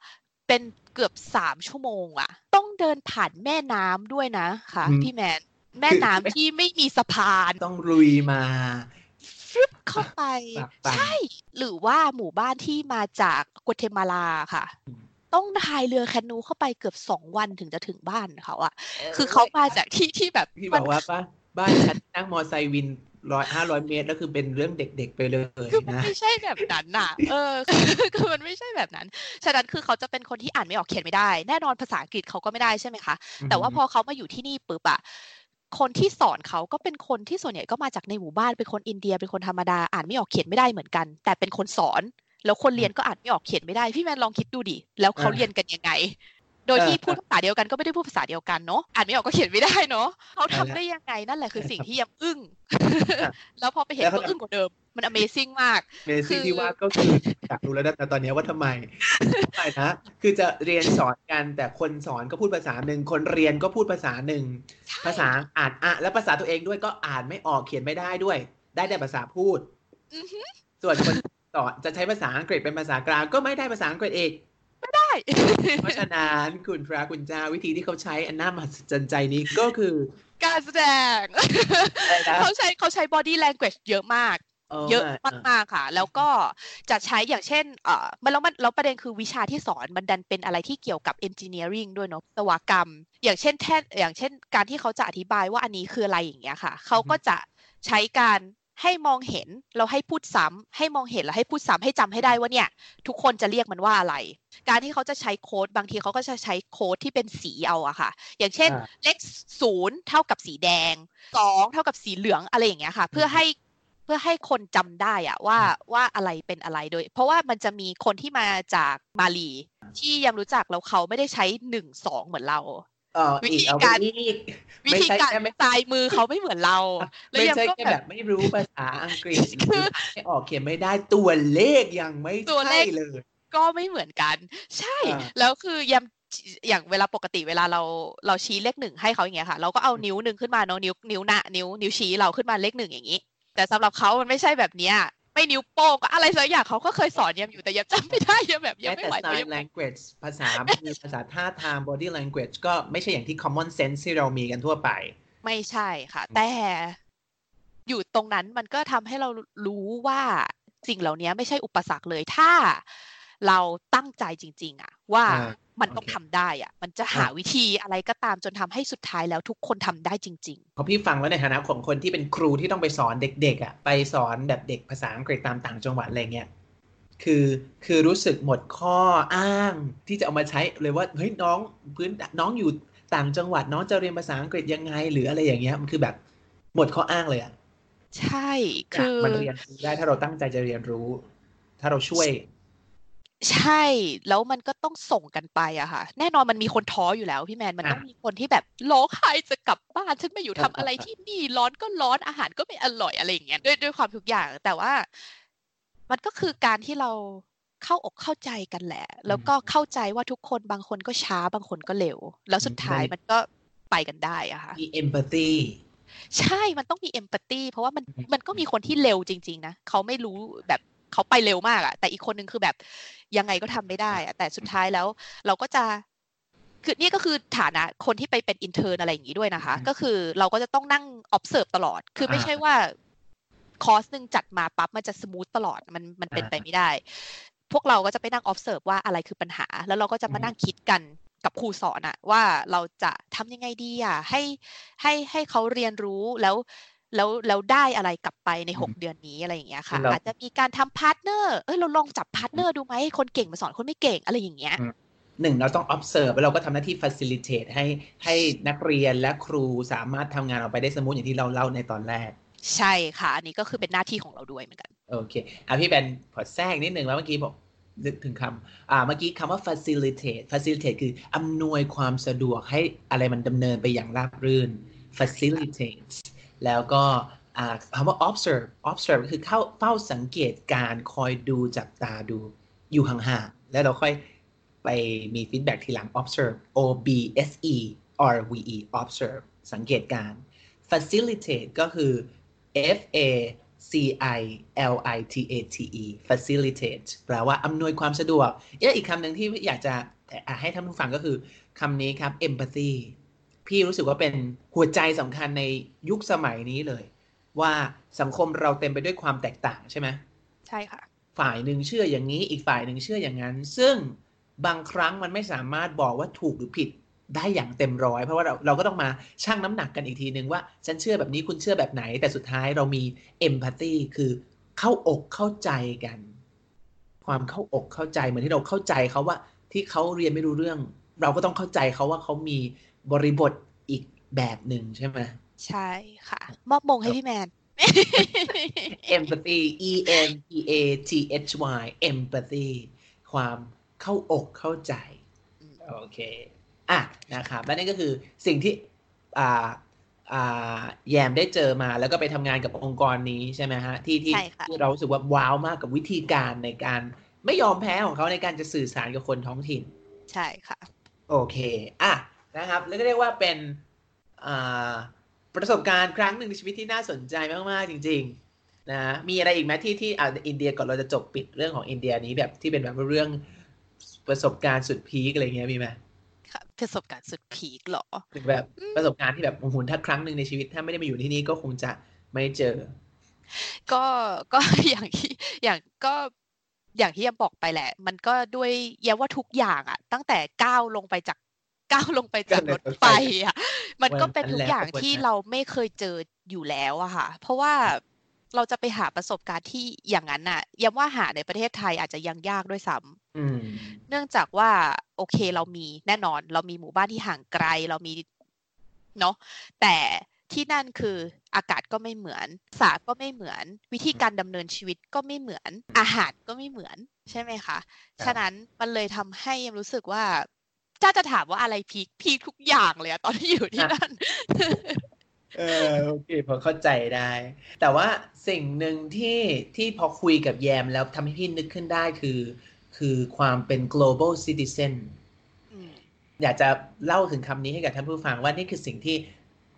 เป็นเกือบสามชั่วโมงอะต้องเดินผ่านแม่น้ำด้วยนะค่ะอืมพี่แมนแม่น้ำที่ไม่มีสะพาน ต้องลุยมาฟึบเข้าไปปากปันใช่ หรือว่าหมู่บ้านที่มาจากกัวเทมาลาค่ะ ต้องพายเรือแคนูเข้าไปเกือบสองวันถึงจะถึงบ้านเขาอะคือเขามาจากที่ที่แบบพี่บอกว่าป้าบ้านฉันนั่งมอไซค์วินร้อยห้าร้อยเมตรแล้วคือเป็นเรื่องเด็กๆไปเลยคือมันนะไม่ใช่แบบนั้นน่ะ เออคือมันไม่ใช่แบบนั้น ฉะนั้นคือเขาจะเป็นคนที่อ่านไม่ออกเขียนไม่ได้ แน่นอนภาษาอังกฤษเขาก็ไม่ได้ใช่ไหมคะ แต่ว่าพอเขามาอยู่ที่นี่ปุ๊บอะคนที่สอนเขาก็เป็นคนที่ส่วนใหญ่ก็มาจากในหมู่บ้านเป็นคนอินเดียเป็นคนธรรมดาอ่านไม่ออกเขียนไม่ได้เหมือนกัน แต่เป็นคนสอน แล้วคนเรียนก็อ่านไม่ออกเขียนไม่ได้พี่แมนลองคิดดูดิแล้วเขาอ่าเรียนกันยังไง โดยที่เออพูดภาษาเดียวกันก็ไม่ได้พูดภาษาเดียวกันเนาะอ่านไม่ออกก็เขียนไม่ได้เนาะเขาทำนั่นแหละได้ยังไงนั่นแหละคือสิ่งที่ยังอึ้งอะแล้วพอไปเห็นแล้วเขาก็อึ้งกว่าเดิมมัน Amazing มากเมซี่คือที่ว่าก็คืออยากรู้แล้วนะแต่ตอนนี้ว่าทำไมทำไมนะคือจะเรียนสอนกันแต่คนสอนก็พูดภาษาหนึ่งคนเรียนก็พูดภาษาหนึ่งใช่ภาษาอ่านอะและภาษาตัวเองด้วยก็อ่านไม่ออกเขียนไม่ได้ด้วย ได้แต่ภาษาพูดอือฮึส่วนคน สอนจะใช้ภาษาอังกฤษเป็นภาษากลางก็ไม่ได้ภาษาอังกฤษเอกได้ เพราะฉะนั้นคุณพระคุณเจ้าวิธีที่เขาใช้อันน่ามหัศจรรย์ใจนี้ก็คือ การแสดงอะไรนะเขาใช้เขาใช้ body language เยอะมากเยอะมากๆค่ะ แล้วก็จะใช้อย่างเช่นเอ่อมันแล้วมันแล้วประเด็นคือวิชาที่สอนมันดันเป็นอะไรที่เกี่ยวกับ engineering ด้วยเนาะวิศวกรรม อย่างเช่นแท่อย่างเช่น การที่เขาจะอธิบายว่าอันนี้คืออะไรอย่างเงี้ยค่ะ เขาก็จะใช้การ ให้มองเห็นแล้วให้พูดซ้ำให้มองเห็นแล้วให้พูดซ้ำให้จำให้ได้ว่าเนี่ย ทุกคนจะเรียกมันว่าอะไร การที่เขาจะใช้โค้ดบางทีเขาก็จะใช้โค้ดที่เป็นสีเอาอะค่ะ อย่างเช่นอ่าเลขศูนย์เท่ากับสีแดงสองเท่ากับสีเหลืองอะไรอย่างเงี้ยค่ะ เพื่อให้เพื่อให้คนจำได้อะว่าว่าอะไรเป็นอะไรโดย เพราะว่ามันจะมีคนที่มาจากมาลี ที่ยังรู้จักแล้วเขาไม่ได้ใช้หนึ่งสองเหมือนเรา เออวิอีธีกเอาไปการอีกวิไม่ธีใช่การแค่ไม่ตายมือเขาไม่เหมือนเราแล้วไม่ยังใช่ก็แค่แบแบบบไม่รู้ภาษาอังกฤษหรือไม่ออกเขียนไม่ได้ตัวเลขยังไม่ตัวเลใช่ขเลย ก็ไม่เหมือนกัน ใช่อ่าแล้วคือยำอย่างเวลาปกติเวลาเราเราชี้เลขหนึ่งให้เขาอย่างเงี้ยค่ะ เราก็เอานิ้วหนึ่งขึ้นมาเนาะนิ้วนิ้วหน้านิ้วนิ้วชี้เราขึ้นมาเลขหนึ่งอย่างนี้ แต่สำหรับเขามันไม่ใช่แบบเนี้ย ไม่นิ้วโป้งก็อะไรสักอย่างเขาก็เคยสอนยำอยู่แต่ยำจำไม่ได้ยำแบบแม้ยำไม่แต่ไหว sign ยำ language ภาษามือภาษาท่าทาง body language ก็ไม่ใช่อย่างที่ common sense ที่เรามีกันทั่วไป ไม่ใช่ค่ะ แต่อยู่ตรงนั้นมันก็ทำให้เรารู้ว่าสิ่งเหล่านี้ไม่ใช่อุปสรรคเลยถ้า เราตั้งใจจริง ๆอะว่าอ่ามันต้องโอเคทำได้อะมันจะหาอ่าวิธีอะไรก็ตามจนทำให้สุดท้ายแล้วทุกคนทำได้จริงเพราะพี่ฟังแล้วในฐานะของคนที่เป็นครูที่ต้องไปสอนเด็กๆอะ ไปสอนแบบเด็กภาษาอังกฤษตามต่างจังหวัดอะไรเงี้ย คือคือรู้สึกหมดข้ออ้างที่จะเอามาใช้เลยว่าเฮ้ยน้องพื้นน้องอยู่ต่างจังหวัดน้องจะเรียนภาษาอังกฤษยังไง หรืออะไรอย่างเงี้ยมันคือแบบหมดข้ออ้างเลยอะๆใช่ คือมันเรียนรู้ได้ถ้าเราตั้งใจจะเรียนรู้ ถ้าเราช่วย ใช่ แล้วมันก็ต้องส่งกันไปอะค่ะ แน่นอนมันมีคนท้ออยู่แล้วพี่แมน มันอะต้องมีคนที่แบบร้องไห้จะกลับบ้านฉันไม่อยู่ทำอะอะไรอะที่นี่ร้อนก็ร้อนอาหารก็ไม่อร่อยอะไรอย่างเงี้ยด้วยด้วยความทุกอย่าง แต่ว่า มันก็คือการที่เราเข้าอกเข้าใจกันแหละ แล้วก็เข้าใจว่าทุกคนบางคนก็ช้าบางคนก็เร็ว แล้วสุดท้ายมันก็ไปกันได้อะค่ะมี empathy ใช่มันต้องมีเอมพัตตีเพราะว่ามันอืมมันก็มีคนที่เร็วจริง ๆ นะเขาไม่รู้แบบ เขาไปเร็วมากอะแต่อีกคนนึงคือแบบยังไงก็ทำไม่ได้อะแต่สุดท้ายแล้วเราก็จะคือนี่ก็คือฐานะคนที่ไปเป็นอินเทอร์อะไรอย่างนี้ด้วยนะคะอืมก็คือเราก็จะต้องนั่ง observe ตลอด คือไม่อ่าใช่ว่าคอร์สหนึ่งจัดมาปั๊บมันจะ smooth ตลอดมันมันเป็นอ่าไปไม่ได้ พวกเราก็จะไปนั่ง observe ว่าอะไรคือปัญหา แล้วเราก็จะมาอืมนั่งคิดกันกับครูสอนอะว่าเราจะทำยังไงดีอะให้ให้ให้เขาเรียนรู้แล้ว แล้วแล้วได้อะไรกลับไปในหกเดือนนี้อะไรอย่างเงี้ยค่ะเราอาจจะมีการทำ partner เอ้ยเราลองจับ partner ดูไหมคนเก่งมาสอนคนไม่เก่งอะไรอย่างเงี้ยหนึ่งเราต้อง observe แล้วเราก็ทำหน้าที่ facilitate ให้ให้นักเรียนและครูสามารถทำงานออกไปได้สมูทอย่างที่เราเล่าในตอนแรก ใช่ค่ะ อันนี้ก็คือเป็นหน้าที่ของเราด้วยเหมือนกันโอเคอะพี่แบนขอแทรกนิดหนึ่งว่าเมื่อกี้บอกนึกถึงคำอ่าเมื่อกี้คำว่า facilitate facilitate คืออำนวยความสะดวกให้อะไรมันดำเนินไปอย่างราบรื่น facilitate แล้วก็คำว่า observe observe คือเข้าเฝ้าสังเกตการคอยดูจับตาดูอยู่ห่างๆ แล้วเราค่อยไปมีฟีดแบ็ทีหลัง observe o b s e r v e observe สังเกตการ facilitate ก็คือ F A C I L I T A T E facilitate แปลว่าอำนวยความสะดวกอ๊ะอีกคำหนึ่งที่อยากจะอะให้ท่านผู้ฟังก็คือคำนี้ครับ empathy พี่รู้สึกว่าเป็นหัวใจสำคัญในยุคสมัยนี้เลย ว่าสังคมเราเต็มไปด้วยความแตกต่างใช่ไหมใช่ค่ะ ฝ่ายหนึ่งเชื่ออย่างนี้อีกฝ่ายหนึ่งเชื่ออย่างนั้น ซึ่งบางครั้งมันไม่สามารถบอกว่าถูกหรือผิดได้อย่างเต็มร้อยเพราะว่าเราเราก็ต้องมาชั่งน้ำหนักกันอีกทีนึงว่าฉันเชื่อแบบนี้คุณเชื่อแบบไหน แต่สุดท้ายเรามีเอมพัตตีคือเข้าอกเข้าใจกัน ความเข้าอกเข้าใจเหมือนที่เราเข้าใจเขาว่าที่เขาเรียนไม่รู้เรื่อง เราก็ต้องเข้าใจเขาว่าเขามี บริบทอีกแบบหนึ่งใช่ไหมใช่ค่ะ มอบมงให้พี่แมน empathy e m p a t h y empathy ความเข้าอกเข้าใจอืมโอเค อะ นะครับ และนี่ก็คือสิ่งที่ อ่า อ่า แยมได้เจอมา แล้วก็ไปทำงานกับองค์กรนี้ใช่ไหมฮะ ที่ที่ใช่ค่ะที่เรารู้สึกว่าว้าวมากกับวิธีการในการไม่ยอมแพ้ของเขาในการจะสื่อสารกับคนท้องถิ่น ใช่ค่ะ โอเค อะ นะครับ แล้วก็เรียกว่าเป็นอ่าประสบการณ์ครั้งหนึ่งในชีวิตที่น่าสนใจมาก ๆ จริง ๆ นะ มีอะไรอีกไหมที่ที่อ่าอินเดียก่อนเราจะจบปิดเรื่องของอินเดียนี้แบบที่เป็นแบบเรื่องประสบการณ์สุดพีคอะไรเงี้ยมีไหมค่ะประสบการณ์สุดพีคเหรอหรือแบบประสบการณ์ที่แบบโอ้โหถ้าครั้งหนึ่งในชีวิต ถ้าไม่ได้มาอยู่ที่นี่ก็คงจะไม่เจอ ก็ก็อย่างที่อย่างก็อย่างที่ยังบอกไปแหละ มันก็ด้วยแย้ว่าทุกอย่างอะตั้งแต่ก้าวลงไปจาก ก้าวลงไปจากรถไฟอะมันก็เป็นทุกอย่างที่เราไม่เคยเจออยู่แล้วอะค่ะ เพราะว่าเราจะไปหาประสบการณ์ที่อย่างนั้นอะย้ำว่าหาในประเทศไทยอาจจะยังยากด้วยซ้ำอืมเนื่องจากว่าโอเคเรามีแน่นอน เรามีหมู่บ้านที่ห่างไกลเรามีเนาะแต่ที่นั่นคืออากาศก็ไม่เหมือนภาษาก็ไม่เหมือน วิธีการดำเนินชีวิตก็ไม่เหมือน อาหารก็ไม่เหมือน ใช่ไหมคะครับฉะนั้นมันเลยทำให้ยังรู้สึกว่า ถ้าจะถามว่าอะไรพีคพีคทุกอย่างเลยอะตอนที่อยู่ที่นั่นเออโอเคพอเข้าใจได้ แต่ว่าสิ่งหนึ่งที่ที่พอคุยกับแยมแล้วทำให้พี่นึกขึ้นได้คือ คือความเป็น global citizen อืมอยากจะเล่าถึงคำนี้ให้กับท่านผู้ฟังว่านี่คือสิ่งที่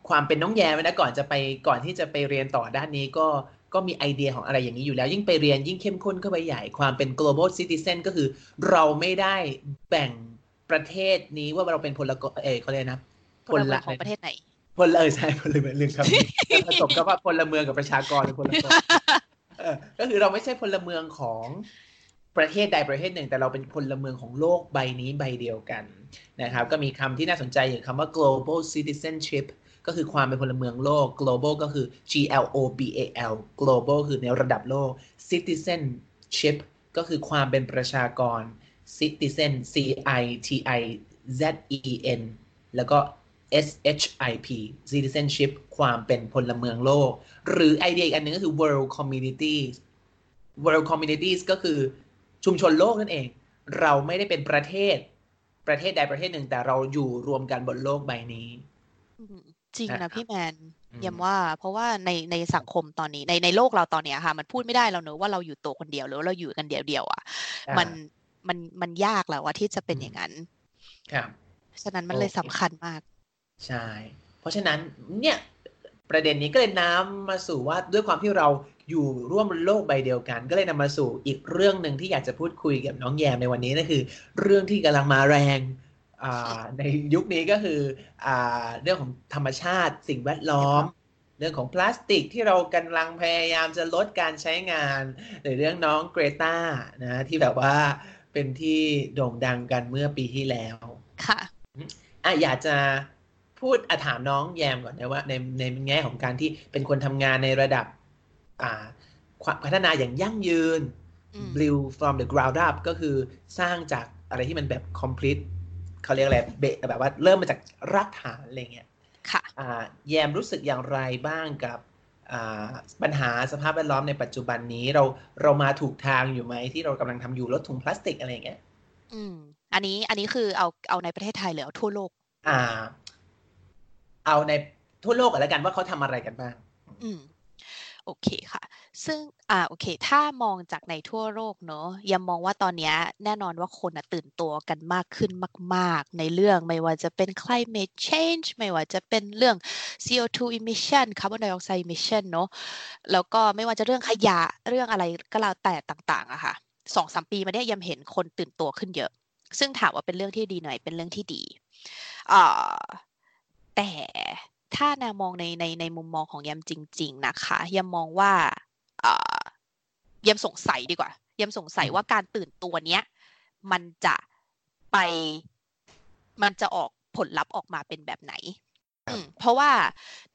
ความเป็นน้องแยมนะก่อนจะไปก่อนที่จะไปเรียนต่อด้านนี้ก็ก็มีไอเดียของอะไรอย่างนี้อยู่แล้ว ยิ่งไปเรียนยิ่งเข้มข้นเข้าไปใหญ่ความเป็น global citizen ก็คือ เราไม่ได้แบ่ง ประเทศนี้ว่าเราเป็นพลกรเออเขาเรียกนะพลเมืองของประเทศไหนพลเออใช่พลเมืองลืมคำนี้ผสมกับว่าพลเมืองกับประชากรหรือพลเมืองเออก็คือเราไม่ใช่พลเมืองของประเทศใดประเทศหนึ่ง แต่เราเป็นพลเมืองของโลกใบนี้ใบเดียวกันนะครับ ก็มีคำที่น่าสนใจอย่างคำว่า global citizenship ก็คือความเป็นพลเมืองโลก global ก็คือ G L O B A L global คือในระดับโลก citizenship ก็คือความเป็นประชากร citizen C I T I Z E N แล้วก็ S H I P citizenship ความเป็นพลเมืองโลก หรือไอเดียอีกอันหนึงก็คือ world communities world communities ก็คือชุมชนโลกนั่นเอง เราไม่ได้เป็นประเทศ ประเทศใดประเทศหนึ่งแต่เราอยู่รวมกันบนโลกใบนี้อืมจริงนะครันะบพี่แมนอืมย้ำว่าเพราะว่าในในสังคมตอนนี้ในในโลกเราตอนเนี้ยค่ะ มันพูดไม่ได้แล้วเนอะว่าเราอยู่ตัวคนเดียวหรือว่าเราอยู่กันเดียวเดียวๆอะอ่ามัน มันมันยากแล้วว่าที่จะเป็นอืมอย่างนั้นครับฉะนั้นมันเลยโอเคสำคัญมาก ใช่ เพราะฉะนั้นเนี่ยประเด็นนี้ก็เลยน้ำมาสู่ว่าด้วยความที่เราอยู่ร่วมโลกใบเดียวกัน ก็เลยนำมาสู่อีกเรื่องหนึ่งที่อยากจะพูดคุยกับน้องแยมในวันนี้นั่นคือ เรื่องที่กำลังมาแรงอ่าในยุคนี้ก็คืออ่าเรื่องของธรรมชาติสิ่งแวดล้อม เรื่องของพลาสติกที่เรากำลังพยายามจะลดการใช้งาน หรือเรื่องน้องเกรตานะที่แบบว่า เป็นที่โด่งดังกันเมื่อปีที่แล้ว ค่ะอะอยากจะพูดอะถามน้องแยมก่อนนะว่าในในแง่ของการที่เป็นคนทำงานในระดับ อ่าความพัฒนาอย่างยั่งยืนอืม build from the ground up ก็คือสร้างจากอะไรที่มันแบบ complete เขาเรียกอะไรเบะแบบว่าเริ่มมาจากรากฐานอะไรเงี้ย ค่ะ อ่า แยมรู้สึกอย่างไรบ้างกับอ่า ปัญหาสภาพแวดล้อมในปัจจุบันนี้เราเรามาถูกทางอยู่ไหมที่เรากำลังทำอยู่ลดถุงพลาสติกอะไรอย่างเงี้ยอืม อันนี้อันนี้คือเอาเอาในประเทศไทยหรือเอาทั่วโลก อ่า เอาในทั่วโลกกันแล้วกันว่าเขาทำอะไรกันบ้าง อืม โอเคค่ะ ซึ่งอ่าโอเค ถ้ามองจากในทั่วโลกเนอะยังมองว่าตอนเนี้ยแน่นอนว่าคนอะตื่นตัวกันมากขึ้นมาก ๆ ในเรื่องไม่ว่าจะเป็น climate change ไม่ว่าจะเป็นเรื่อง CO2 emission carbon dioxide emission เนอะแล้วก็ไม่ว่าจะเรื่องขยะเรื่องอะไรก็แล้วแต่ต่าง ๆอะค่ะสองสามปีมาเนี้ยยังเห็นคนตื่นตัวขึ้นเยอะ ซึ่งถามว่าเป็นเรื่องที่ดีหน่อยเป็นเรื่องที่ดีอ่าแต่ ถ้าแนวมองในในในมุมมองของยำจริง ๆ นะคะยำมองว่าอ่ายำสงสัยดีกว่ายำสงสัยว่าการตื่นตัวเนี้ย มันจะไปมันจะออกผลลัพธ์ออกมาเป็นแบบไหนครับอืมเพราะว่า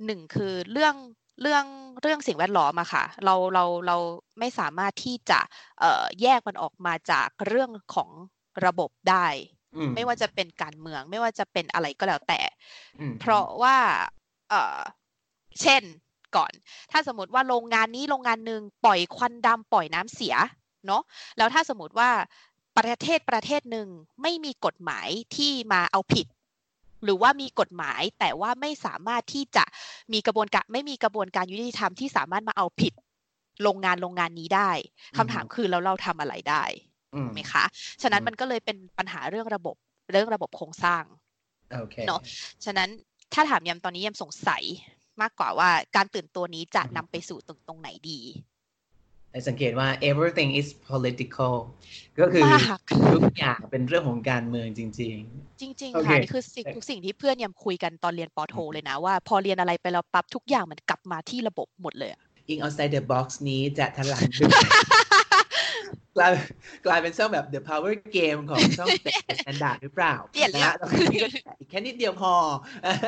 หนึ่งคือเรื่องเรื่องเรื่องสิ่งแวดล้อมอะค่ะ เราเราเราไม่สามารถที่จะเอ่อแยกมันออกมาจากเรื่องของระบบได้อืมไม่ว่าจะเป็นการเมือง ไม่ว่าจะเป็นอะไรก็แล้วแต่อืมเพราะว่า เอ่อเช่นก่อน ถ้าสมมติว่าโรงงานนี้โรงงานหนึ่งปล่อยควันดำปล่อยน้ำเสียเนาะแล้วถ้าสมมติว่าประเทศประเทศหนึ่งไม่มีกฎหมายที่มาเอาผิด หรือว่ามีกฎหมายแต่ว่าไม่สามารถที่จะมีกระบวนการไม่มีกระบวนการยุติธรรมที่สามารถมาเอาผิดโรงงานโรงงานนี้ได้คำถามคือแล้วเราทำอะไรได้อืมไหมคะ ฉะนั้นอืมมันก็เลยเป็นปัญหาเรื่องระบบเรื่องระบบโครงสร้างโอเคเนอะฉะนั้น ถ้าถามยำตอนนี้ยำสงสัยมากกว่าว่าการตื่นตัวนี้จะนำไปสู่ตรงตรงไหนดีให้สังเกตว่า everything is political ก็คือมากทุกอย่างเป็นเรื่องของการเมืองจริงจริงโอๆเคค่ะ นี่คือสิ่งทุกสิ่งที่เพื่อนยำคุยกันตอนเรียนปอโทเลยนะ ว่าพอเรียนอะไรไปแล้วปั๊บทุกอย่างมันกลับมาที่ระบบหมดเลยอะๆ in outside the box นี้จะทะลังดึง กลายกลายเป็นช่องแบบ the power game ของช่อง standard หรือเปล่าเปลี่ยนแล้วนะตรงนี้ก็อีกแค่นิดเดียวพอ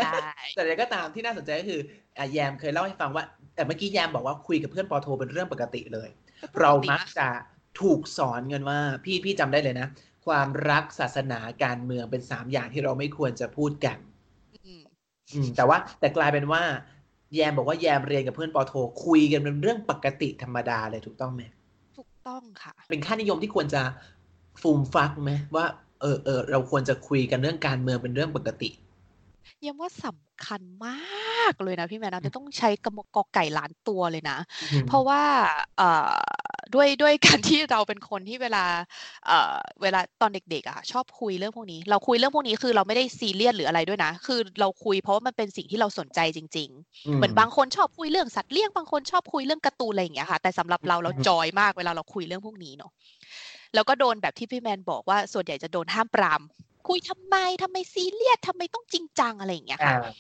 ได้แต่อะไรก็ตามที่น่าสนใจก็คืออะแยมเคยเล่าให้ฟังว่า แต่เมื่อกี้แยมบอกว่าคุยกับเพื่อนปอโทเป็นเรื่องปกติเลย เรามักจะถูกสอนกันว่า พี่พี่จำได้เลยนะ ความรักศาสนาการเมืองเป็นสามอย่างที่เราไม่ควรจะพูดกันอืมอืมแต่ว่าแต่กลายเป็นว่า แยมบอกว่าแยมเรียนกับเพื่อนปอโท คุยกันเป็นเรื่องปกติธรรมดาเลยถูกต้องไหมถูก ต้องค่ะ เป็นค่านิยมที่ควรจะฟูมฟักไหมว่าเออเออเราควรจะคุยกันเรื่องการเมืองเป็นเรื่องปกติยังว่าสำคัญมากเลยนะพี่แมนนะจะต้องใช้กำกอไก่ล้านตัวเลยนะ เพราะว่าเอ่อ ด้วยด้วยการที่เราเป็นคนที่เวลาเอ่อเวลาตอนเด็กๆอะชอบคุยเรื่องพวกนี้ เราคุยเรื่องพวกนี้คือเราไม่ได้ซีเรียสหรืออะไรด้วยนะ คือเราคุยเพราะว่ามันเป็นสิ่งที่เราสนใจจริง ๆ เหมือนบางคนชอบคุยเรื่องสัตว์เลี้ยงบางคนชอบคุยเรื่องการ์ตูนอะไรอย่างเงี้ยค่ะแต่สำหรับเราเรา enjoy มากเวลาเราคุยเรื่องพวกนี้เนาะแล้วก็โดนแบบที่พี่แมนบอกว่าส่วนใหญ่จะโดนห้ามปรามคุยทำไมทำไมซีเรียสทำไมต้องจริงจังอะไรอย่างเงี้ยอ่าค่ะ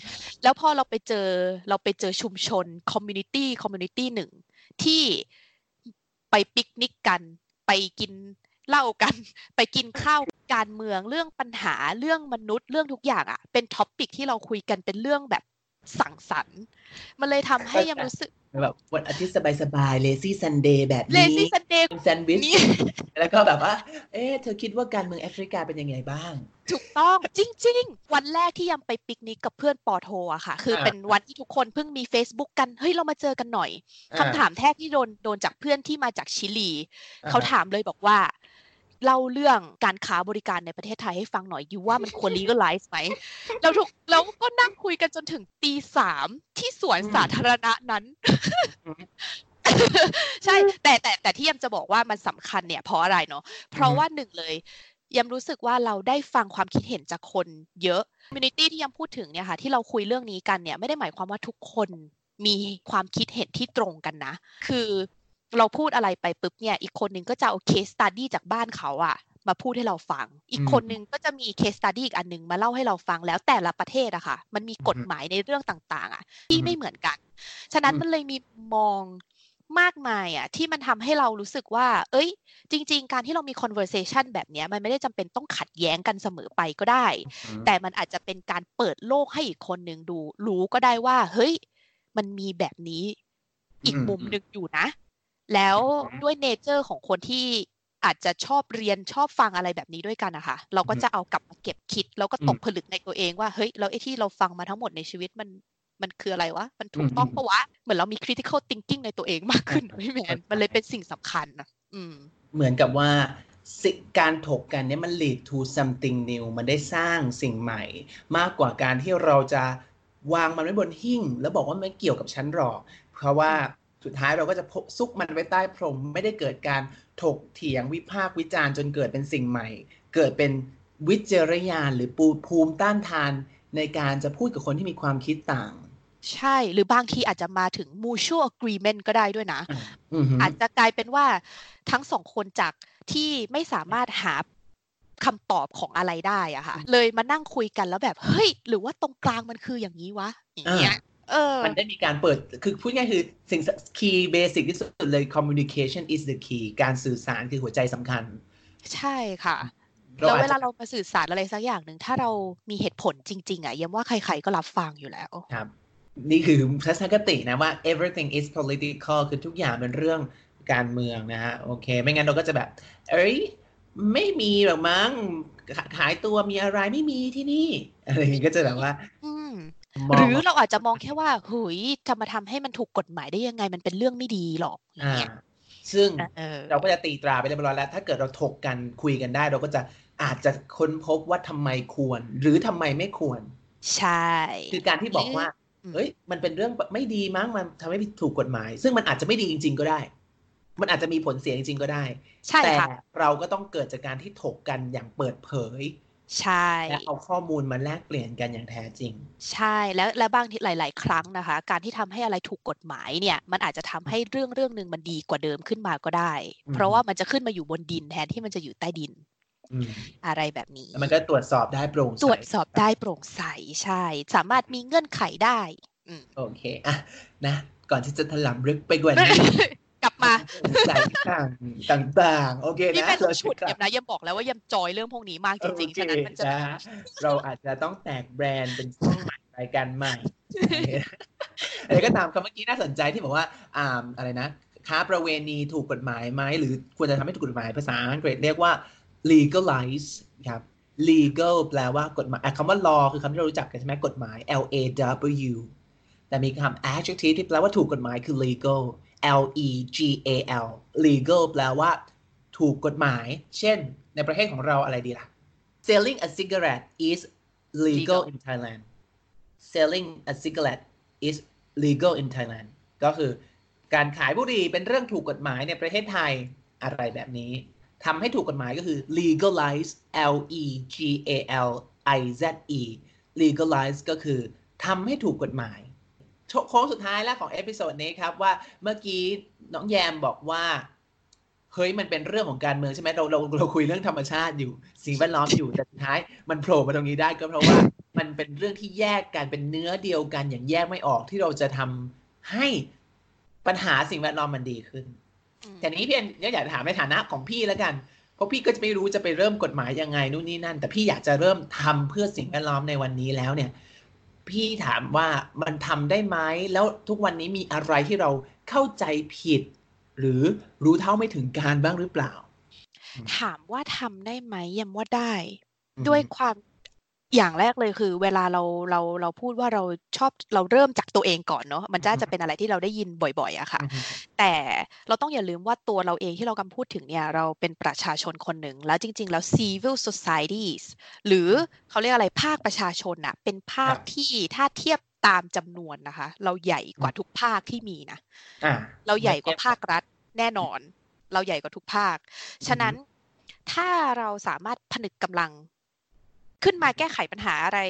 แล้วพอเราไปเจอเราไปเจอชุมชน community community หนึ่งที่ ไปปิกนิกกัน ไปกินเหล้ากัน ไปกินข้าวการเมืองเรื่องปัญหาเรื่องมนุษย์เรื่องทุกอย่างอะ่ะ เป็น topic ที่เราคุยกันเป็นเรื่องแบบ สังสรรค์ มันเลยทำให้แยมรู้สึกแบบวันอาทิตย์สบายๆ lazy Sunday แบบ lazy Sunday แซนด์วิชนี่แล้วก็แบบว่า เอ๊ะ เธอคิดว่าการเมืองแอฟริกาเป็นยังไงบ้าง ถูกต้องจริง ๆ วันแรกที่แยมไปปิกนิกกับเพื่อนปอโทอะค่ะ คืออ่าเป็นวันที่ทุกคนเพิ่งมี Facebook กัน เฮ้ย เรามาเจอกันหน่อยคำถามแรกที่โดนโดนจากเพื่อนที่มาจากชิลีอ่าเขาถามเลยบอกว่า เล่าเรื่องการค้าบริการในประเทศไทยให้ฟังหน่อยอยู่ว่ามันควร legalize ไหมเราถูกเราก็นั่งคุยกันจนถึงตีสามที่สวนสาธารณะนั้นใช่ แต่แต่แต่ที่ยมจะบอกว่ามันสำคัญเนี่ยเพราะอะไรเนาะเพราะว่าหนึ่งเลยยมรู้สึกว่าเราได้ฟังความคิดเห็นจากคนเยอะ community ที่ยมพูดถึงเนี่ยค่ะ ที่เราคุยเรื่องนี้กันเนี่ยไม่ได้หมายความว่าทุกคนมีความคิดเห็นที่ตรงกันนะ คือ เราพูดอะไรไปปุ๊บเนี่ย อีกคนนึงก็จะเอา case study จากบ้านเขาอะมาพูดให้เราฟัง อีกอืมคนนึงก็จะมี case study อีกอันหนึงมาเล่าให้เราฟังแล้วแต่ละประเทศอะค่ะ มันมีกฎอือฮึหมายในเรื่องต่างๆอะที่อือฮึไม่เหมือนกัน ฉะนั้นอืมมันเลยมีมองมากมายอะที่มันทำให้เรารู้สึกว่า เอ้ย จริง ๆ การที่เรามี conversation แบบเนี้ยมันไม่ได้จำเป็นต้องขัดแย้งกันเสมอไปก็ได้ แต่มันอาจจะเป็นการเปิดโลกให้อีกคนหนึ่งดู รู้ก็ได้ว่า เฮ้ย มันมีแบบนี้ อีกอืมมุมหนึ่งอยู่นะ แล้วอืมด้วยเนเจอร์ของคนที่อาจจะชอบเรียนชอบฟังอะไรแบบนี้ด้วยกันนะคะเราก็อืมจะเอากลับมาเก็บคิด แล้วก็อืมตกผลึกในตัวเองว่าเฮ้ยแล้วไอ้ที่เราฟังมาทั้งหมดในชีวิตมันมันคืออะไรวะ มันถูกต้องอืมปะวะ เหมือนเรามี critical thinking ในตัวเองมากขึ้นอ่าพี่แมนเข้าใจมันเลยเป็นสิ่งสำคัญนะอืม เหมือนกับว่าสิการถกกันเนี่ยมัน lead to something new มันได้สร้างสิ่งใหม่ มากกว่าการที่เราจะวางมันไว้บนหิ้ง แล้วบอกว่าไม่เกี่ยวกับฉันหรอก เพราะว่า สุดท้ายเราก็จะพกซุกมันไว้ใต้พรม ไม่ได้เกิดการถกเถียงวิพากษ์วิจารณ์จนเกิดเป็นสิ่งใหม่ เกิดเป็นวิจารณญาณหรือปูภูมิต้านทานในการจะพูดกับคนที่มีความคิดต่าง ใช่หรือบางทีอาจจะมาถึง mutual agreement ก็ได้ด้วยนะออาจจะกลายเป็นว่าทั้งสองคนจากที่ไม่สามารถหาคำตอบของอะไรได้อะค่ะ เลยมานั่งคุยกันแล้วแบบ เฮ้ย หรือว่าตรงกลางมันคืออย่างนี้วะอย่างเงี้ย มันได้มีการเปิด คือพูดง่ายๆคือสิ่ง key basic ที่สุดเลย communication is the key การสื่อสารคือหัวใจสำคัญ ใช่ค่ะเราแล้วอาจเวจะลาเรามาสื่อสารอะไรสักอย่างหนึ่ง ถ้าเรามีเหตุผลจริง ๆอะเยังว่าใครๆก็รับฟังอยู่แล้ว ครับ นี่คือทัศนคตินะว่า everything is political คือทุกอย่างเป็นเรื่องการเมืองนะฮะ โอเค ไม่งั้นเราก็จะแบบ เอ้ย ไม่มีหรอกมั้งขาขายตัวมีอะไรไม่มีที่นี่ อะไรอย่างงี้ก็จะแบบว่าอืมมอ หงรือเราอาจจะมองแค่ว่าหุยจะมาทำให้มันถูกกฎหมายได้ยังไงมันเป็นเรื่องไม่ดีหรอกอย่างอ่าเงี้ยซึ่งเออเราก็จะตีตราไปเรียบร้อยแล้ว ถ้าเกิดเราถกกันคุยกันได้ เราก็จะอาจจะค้นพบว่าทำไมควร หรือทำไมไม่ควร ใช่ คือการที่บอกว่าอืมเฮ้ย มันเป็นเรื่องไม่ดีมั้งมันทำให้ผิดถูกกฎหมาย ซึ่งมันอาจจะไม่ดีจริง ๆ ก็ได้ มันอาจจะมีผลเสียจริงๆก็ได้ใช่แต่ค่ะเราก็ต้องเกิดจากการที่ถกกันอย่างเปิดเผย ใช่และเอาข้อมูลมาแลกเปลี่ยนกันอย่างแท้จริง ใช่แล้วและบางทีหลาย ๆ ครั้งนะคะ การที่ทำให้อะไรถูกกฎหมายเนี่ย มันอาจจะทำให้เรื่องเรื่องหนึ่งมันดีกว่าเดิมขึ้นมาก็ได้อืมเพราะว่ามันจะขึ้นมาอยู่บนดินแทนที่มันจะอยู่ใต้ดินอืมอะไรแบบนี้แล้วมันก็ตรวจสอบได้โปร่งใสตรวจสอบได้โปร่งใสใช่ สามารถมีเงื่อนไขได้อืมโอเคอะนะก่อนที่จะถลำลึกไปกว่านี้กลับ มาใจต่างต่างๆ โอเคนี่นะแม่ต้องเราฉุดกลัเยมนะเยมบอกแล้วว่าเยมจอยเรื่องพวกนี้มากจริงๆ ฉะนั้นมันจะโอเคเราอาจจะต้องแตกแบรนด์เป็นช่องใหม่รายการใหม่อะไรก็ตามคำเมื่อกี้น่าสนใจที่บอกว่าอ่าอะไรนะ ค้าประเวณีถูกกฎหมายไหมหรือควรจะทำให้ถูกกฎหมายภาษาอังกฤษเรียกว่า legalize ครับ legal แปลว่ากฎหมายอะคำว่า law คือคำที่เรารู้จักกันใช่ไหมกฎหมาย L A W แต่มีคำ adjective ที่แปลว่าถูกกฎหมายคือ legal L E G A L legal แปลว่า ถูกกฎหมาย เช่น ในประเทศของเราอะไรดีล่ะ selling a cigarette is legal Legal in Thailand selling a cigarette is legal in Thailand ก็คือการขายบุหรี่เป็นเรื่องถูกกฎหมายในประเทศไทยอะไรแบบนี้ทำให้ถูกกฎหมายก็คือ legalize L E G A L I Z E legalize ก็คือทำให้ถูกกฎหมาย โค้งสุดท้ายแล้วของ episode นี้ครับว่าเมื่อกี้น้องแยมบอกว่าเฮ้ยมันเป็นเรื่องของการเมืองใช่ไหมเราเราเราคุยเรื่องธรรมชาติอยู่ สิ่งแวดล้อมอยู่แต่สุดท้ายมันโผล่มาตรงนี้ได้ก็เพราะว่ามันเป็นเรื่องที่แยกกันเป็นเนื้อเดียวกันอย่างแยกไม่ออกที่เราจะทำให้ปัญหาสิ่งแวดล้อมมันดีขึ้นอืมแต่นี้พี่เอ็นอยากจะถามในฐานะของพี่แล้วกัน เพราะพี่ก็จะไม่รู้จะไปเริ่มกฎหมายยังไงนู่นนี่นั่น แต่พี่อยากจะเริ่มทำเพื่อสิ่งแวดล้อมในวันนี้แล้วเนี่ย พี่ถามว่ามันทำได้ไหมแล้วทุกวันนี้มีอะไรที่เราเข้าใจผิด หรือรู้เท่าไม่ถึงการบ้างหรือเปล่า ถามว่าทำได้ไหมเยมว่าได้อืมด้วยความ อย่างแรกเลยคือ เวลาเราเราเราพูดว่าเราชอบเราเริ่มจากตัวเองก่อนเนาะมันจะจะเป็นอะไรที่เราได้ยินบ่อยๆอะค่ะอืมแต่เราต้องอย่าลืมว่าตัวเราเองที่เรากำลังพูดถึงเนี่ย เราเป็นประชาชนคนหนึ่ง แล้วจริง ๆ แล้ว civil societies หรือเขาเรียกอะไรภาคประชาชนน่ะเป็นภาคครับที่ถ้าเทียบตามจำนวนนะคะ เราใหญ่กว่าทุกภาคที่มีนะอ่าเราใหญ่กว่าภาครัฐแน่นอน เราใหญ่กว่าทุกภาค ฉะนั้นถ้าเราสามารถผนึกกำลัง ขึ้นมาแก้ไขปัญหาอะไร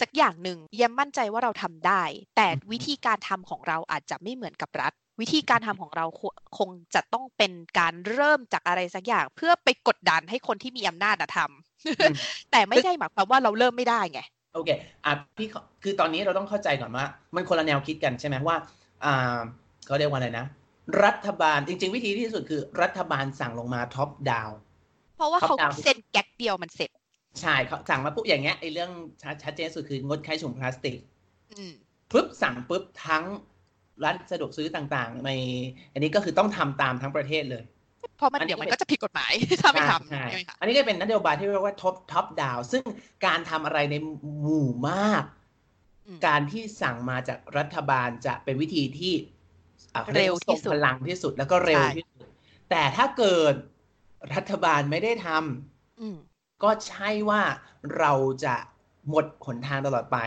สักอย่างหนึ่งยังมั่นใจว่าเราทำได้ แต่วิธีการทำของเราอาจจะไม่เหมือนกับรัฐ วิธีการทำของเราคคงจะต้องเป็นการเริ่มจากอะไรสักอย่าง เพื่อไปกดดันให้คนที่มีอำนาจอะทำแต่ไม่ได้หมายความว่าเราเริ่มไม่ได้ไงโอเคอะพี่ขอคือตอนนี้เราต้องเข้าใจก่อนว่า มันคนละแนวคิดกันใช่ไหมว่าอ่าเขาเรียกว่าอะไรนะ รัฐบาลจริง ๆ วิธีที่สุดคือรัฐบาลสั่งลงมาท็อปดาวเพราะว่าเขา Top down เซ็นแก๊กเดียวมันเสร็จ ใช่เขาสั่งมาปุ๊บอย่างเงี้ยไอ้เรื่องชัดชัดเจนสุดคืองดใช้ถุงพลาสติกอืมปุ๊บสั่งปุ๊บทั้งร้านสะดวกซื้อต่างๆในอันนี้ก็คือต้องทำตามทั้งประเทศเลย เพราะมันอันนี้เดี๋ยวมันก็จะผิดกฎหมายถ้าไม่ทำใช่ใช่ไหมคะอันนี้ก็เป็นนโยบายที่เรียกว่า top top down ซึ่งการทำอะไรในหมู่มากอืมการที่สั่งมาจากรัฐบาลจะเป็นวิธีที่อะขาเร็วที่ยกาสุดทรงพลังที่สุดแล้วก็เร็วใช่ที่สุด แต่ถ้าเกิดรัฐบาลไม่ได้ทำอืม ก็ใช่ว่าเราจะหมดหนทางตลอดไป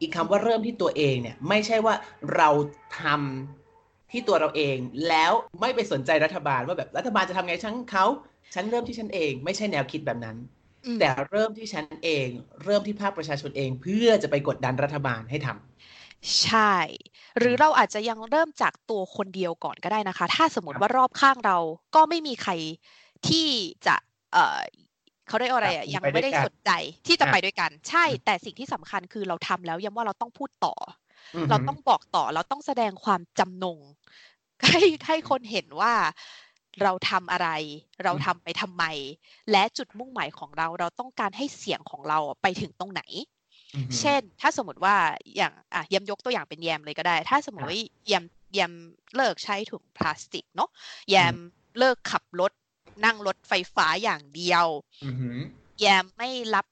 อีกคำว่าเริ่มที่ตัวเองเนี่ยไม่ใช่ว่าเราทำที่ตัวเราเอง แล้วไม่ไปสนใจรัฐบาลว่าแบบรัฐบาลจะทำไงฉันเขาฉันเริ่มที่ฉันเอง ไม่ใช่แนวคิดแบบนั้นอืมแต่เริ่มที่ฉันเอง เริ่มที่ภาคประชาชนเอง เพื่อจะไปกดดันรัฐบาลให้ทำใช่ หรือเราอาจจะยังเริ่มจากตัวคนเดียวก่อนก็ได้นะคะ ถ้าสมมติครับว่ารอบข้างเราก็ไม่มีใครที่จะ เออเขาได้อะไรอะครับยังไปด้วยไม่ได้กันสนใจที่จะอะไปด้วยกัน ใช่อืมแต่สิ่งที่สำคัญคือเราทำแล้วย้ำว่าเราต้องพูดต่ออืออหืเราต้องบอกต่อเราต้องแสดงความจำนง ให้ให้คนเห็นว่าเราทำอะไร เราทำไปทำไม และจุดมุ่งหมายของเราเราต้องการให้เสียงของเราไปถึงตรงไหนอือหือเช่น ถ้าสมมติว่าอย่างอะแยมยกตัวอย่างเป็นแยมเลยก็ได้ ถ้าสมมติครับว่าแยมแยมเลิกใช้ถุงพลาสติกเนาะแยมเลิกขับรถ นั่งรถไฟฟ้าอย่างเดียวอือหือแยมไม่รับ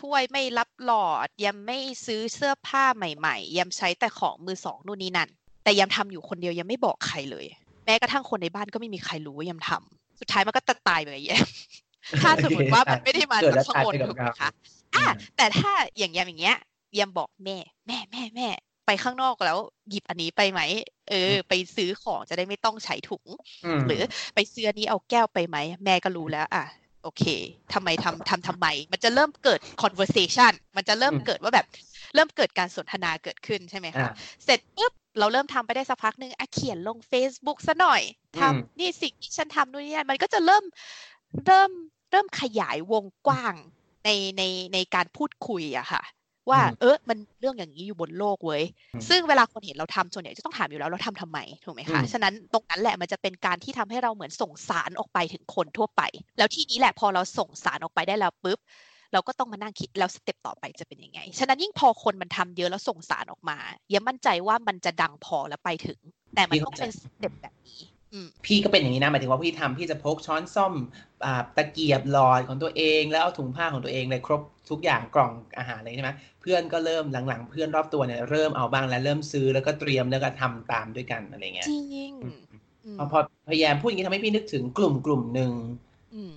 ถ้วยไม่รับหลอดแยมไม่ซื้อเสื้อผ้าใหม่ๆแยมใช้แต่ของมือสองนู่นนี่นั่น แต่แยมทำอยู่คนเดียวแยมไม่บอกใครเลย แม้กระทั่งคนในบ้านก็ไม่มีใครรู้ว่าแยมทำสุดท้ายมันก็จะตายไปกับแยมถ้าสมมติว่ามันไม่ได้มาเกิดจากแล้วข้างบนตายไปกับถูกไหมเราคะอะแต่ถ้าอย่างแยมอย่างเงี้ยแยมบอกแม่ แม่แม่แม่ ไปข้างนอกแล้ว หยิบอันนี้ไปไหม เออ ไปซื้อของจะได้ไม่ต้องใช้ถุงมหรือไปซื้ออันนี้เอาแก้วไปไหม แม่ก็รู้แล้ว อะโอเคทำไมทำทำทำไม มันจะเริ่มเกิด conversation มันจะเริ่มอืมเกิดว่าแบบ เริ่มเกิดการสนทนาเกิดขึ้นใช่ไหมอ่าคะ เสร็จปุ๊บเราเริ่มทำไปได้สักพักหนึ่งอะเขียนลง Facebook ซะหน่อยทำอืมนี่สิ่งที่ฉันทำนู่นนี่นั่นมันก็จะเริ่มเริ่มเริ่มขยายวงกว้างในในในการพูดคุยอะค่ะ ว่าอืมเออมันเรื่องอย่างนี้อยู่บนโลกเว้ยอืมซึ่งเวลาคนเห็นเราทำส่วนใหญ่จะต้องถามอยู่แล้วเราทำทำไมถูกไหมคะอืมฉะนั้นตรงนั้นแหละมันจะเป็นการที่ทำให้เราเหมือนส่งสารออกไปถึงคนทั่วไป แล้วที่นี้แหละพอเราส่งสารออกไปได้แล้วปุ๊บเราก็ต้องมานั่งคิดแล้ว step ต่อไปจะเป็นยังไง ฉะนั้นยิ่งพอคนมันทำเยอะแล้วส่งสารออกมาอย่ามั่นใจว่ามันจะดังพอแล้วไปถึง แต่มันต้องเป็น step แบบนี้อืม พี่ก็เป็นอย่างนี้นะหมายถึงว่าพี่ทำพี่จะพกช้อนส้อมอ่าตะเกียบหลอดของตัวเอง แล้วเอาถุงผ้าของตัวเองเลยครบทุกอย่างกล่องอาหารเลยใช่ไหมเพื่อนก็เริ่มหลังๆ เพื่อนรอบตัวเนี่ยเริ่มเอาบ้างแล้วเริ่มซื้อแล้วก็เตรียมแล้วก็ทำตามด้วยกันอะไรเงี้ยจริงอืมอืมพอพอพยายามพูดอย่างนี้ทำให้พี่นึกถึงกลุ่มกลุ่มหนึ่งอืม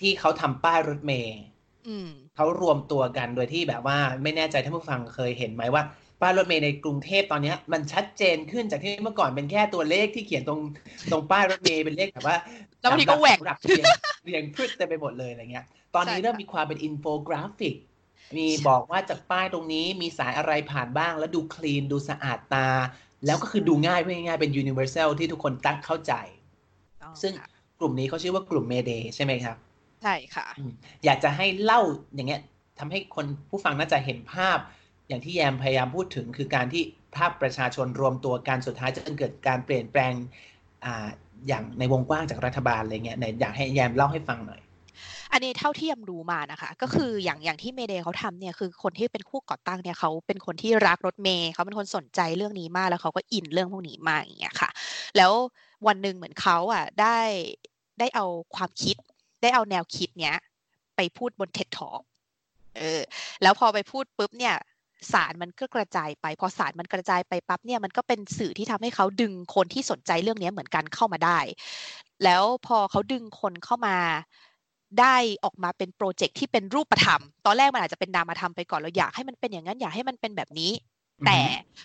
ที่เขาทำป้ายรถเมล์อืมเขารวมตัวกันโดยที่แบบว่าไม่แน่ใจท่านผู้ฟังเคยเห็นไหมว่า ป้ายรถเมล์ในกรุงเทพตอนเนี้ยมันชัดเจนขึ้นจากที่เมื่อก่อนเป็นแค่ตัวเลขที่เขียนตรงตรงป้ายรถเมล์เป็นเลขแบบว่าแล้วบางทีก็แหว่งสำรับเรียงเรียงพืชเต็มไปหมดเลยอะไรเงี้ย ตอนนี้ใช่ค่ะเริ่มมีความเป็นอินโฟกราฟิก มีใช่บอกว่าจากป้ายตรงนี้มีสายอะไรผ่านบ้าง แล้วดู clean ดูสะอาดตา แล้วก็คือดูง่ายพูดง่ายๆเป็น universal ที่ทุกคนตั้งเข้าใจต้องซึ่งค่ะกลุ่มนี้เขาชื่อว่ากลุ่ม Mayday ใช่ไหมครับ ใช่ค่ะอืมอยากจะให้เล่าอย่างเงี้ยทำให้คนผู้ฟังน่าจะเห็นภาพ อย่างที่แยมพยายามพูดถึงคือการที่ภาพประชาชนรวมตัวกันสุดท้ายจะเกิดการเปลี่ยนแปลงอย่างในวงกว้างจากรัฐบาลอะไรเงี้ยอยากให้แยมเล่าให้ฟังหน่อยอันนี้เท่าที่แยมรู้มานะคะ ก็คืออย่างอย่างที่ Mayday เขาทำเนี่ยคือคนที่เป็นผู้ก่อตั้งเนี่ยเขาเป็นคนที่รักรถเมล์เขาเป็นคนสนใจเรื่องนี้มากแล้วเขาก็ in เรื่องพวกนี้มากอย่างเงี้ยค่ะ แล้ววันหนึ่งเหมือนเขาอะได้ได้เอาความคิด ได้เอาแนวคิดเนี้ยไปพูดบน TED Talk เออแล้วพอไปพูดปุ๊บเนี่ย สารมันก็กระจายไป พอสารมันกระจายไปปั๊บเนี่ยมันก็เป็นสื่อที่ทำให้เขาดึงคนที่สนใจเรื่องนี้เหมือนกันเข้ามาได้ แล้วพอเขาดึงคนเข้ามาได้ออกมาเป็นโปรเจกต์ที่เป็นรูปธรรม ตอนแรกมันอาจจะเป็นนามธรรมไปก่อนเราอยากให้มันเป็นอย่างนั้นอยากให้มันเป็นแบบนี้ แต่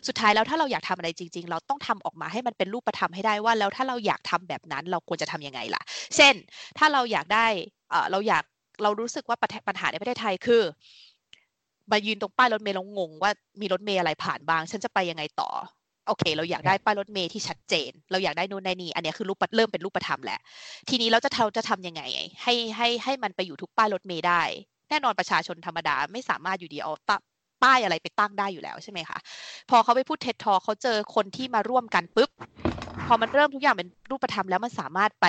สุดท้ายแล้วถ้าเราอยากทำอะไรจริง ๆ เราต้องทำออกมาให้มันเป็นรูปธรรมให้ได้ว่า แล้วถ้าเราอยากทำแบบนั้นเราควรจะทำยังไงล่ะ เช่น ถ้าเราอยากได้เออเราอยากเรารู้สึกว่าปัญหาในประเทศไทยคือ มายืนตรงป้ายรถเมล์แล้วงงว่ามีรถเมล์อะไรผ่านบ้าง ฉันจะไปยังไงต่อโอโอเค เราอยากได้ป้ายรถเมล์ที่ชัดเจน เราอยากได้นู่นได้นี่ อันนี้คือรูปเริ่มเป็นรูปธรรมแหละทีนี้เราจะเราจะทำยังไง ให้ให้ให้มันไปอยู่ทุกป้ายรถเมล์ได้ แน่นอนประชาชนธรรมดาไม่สามารถอยู่ดีเอาตป้ายอะไรไปตั้งได้อยู่แล้วใช่ไหมคะ พอเขาไปพูดเท็ดทอเขาเจอคนที่มาร่วมกันปุ๊บ พอมันเริ่มทุกอย่างเป็นรูปธรรมแล้วมันสามารถไป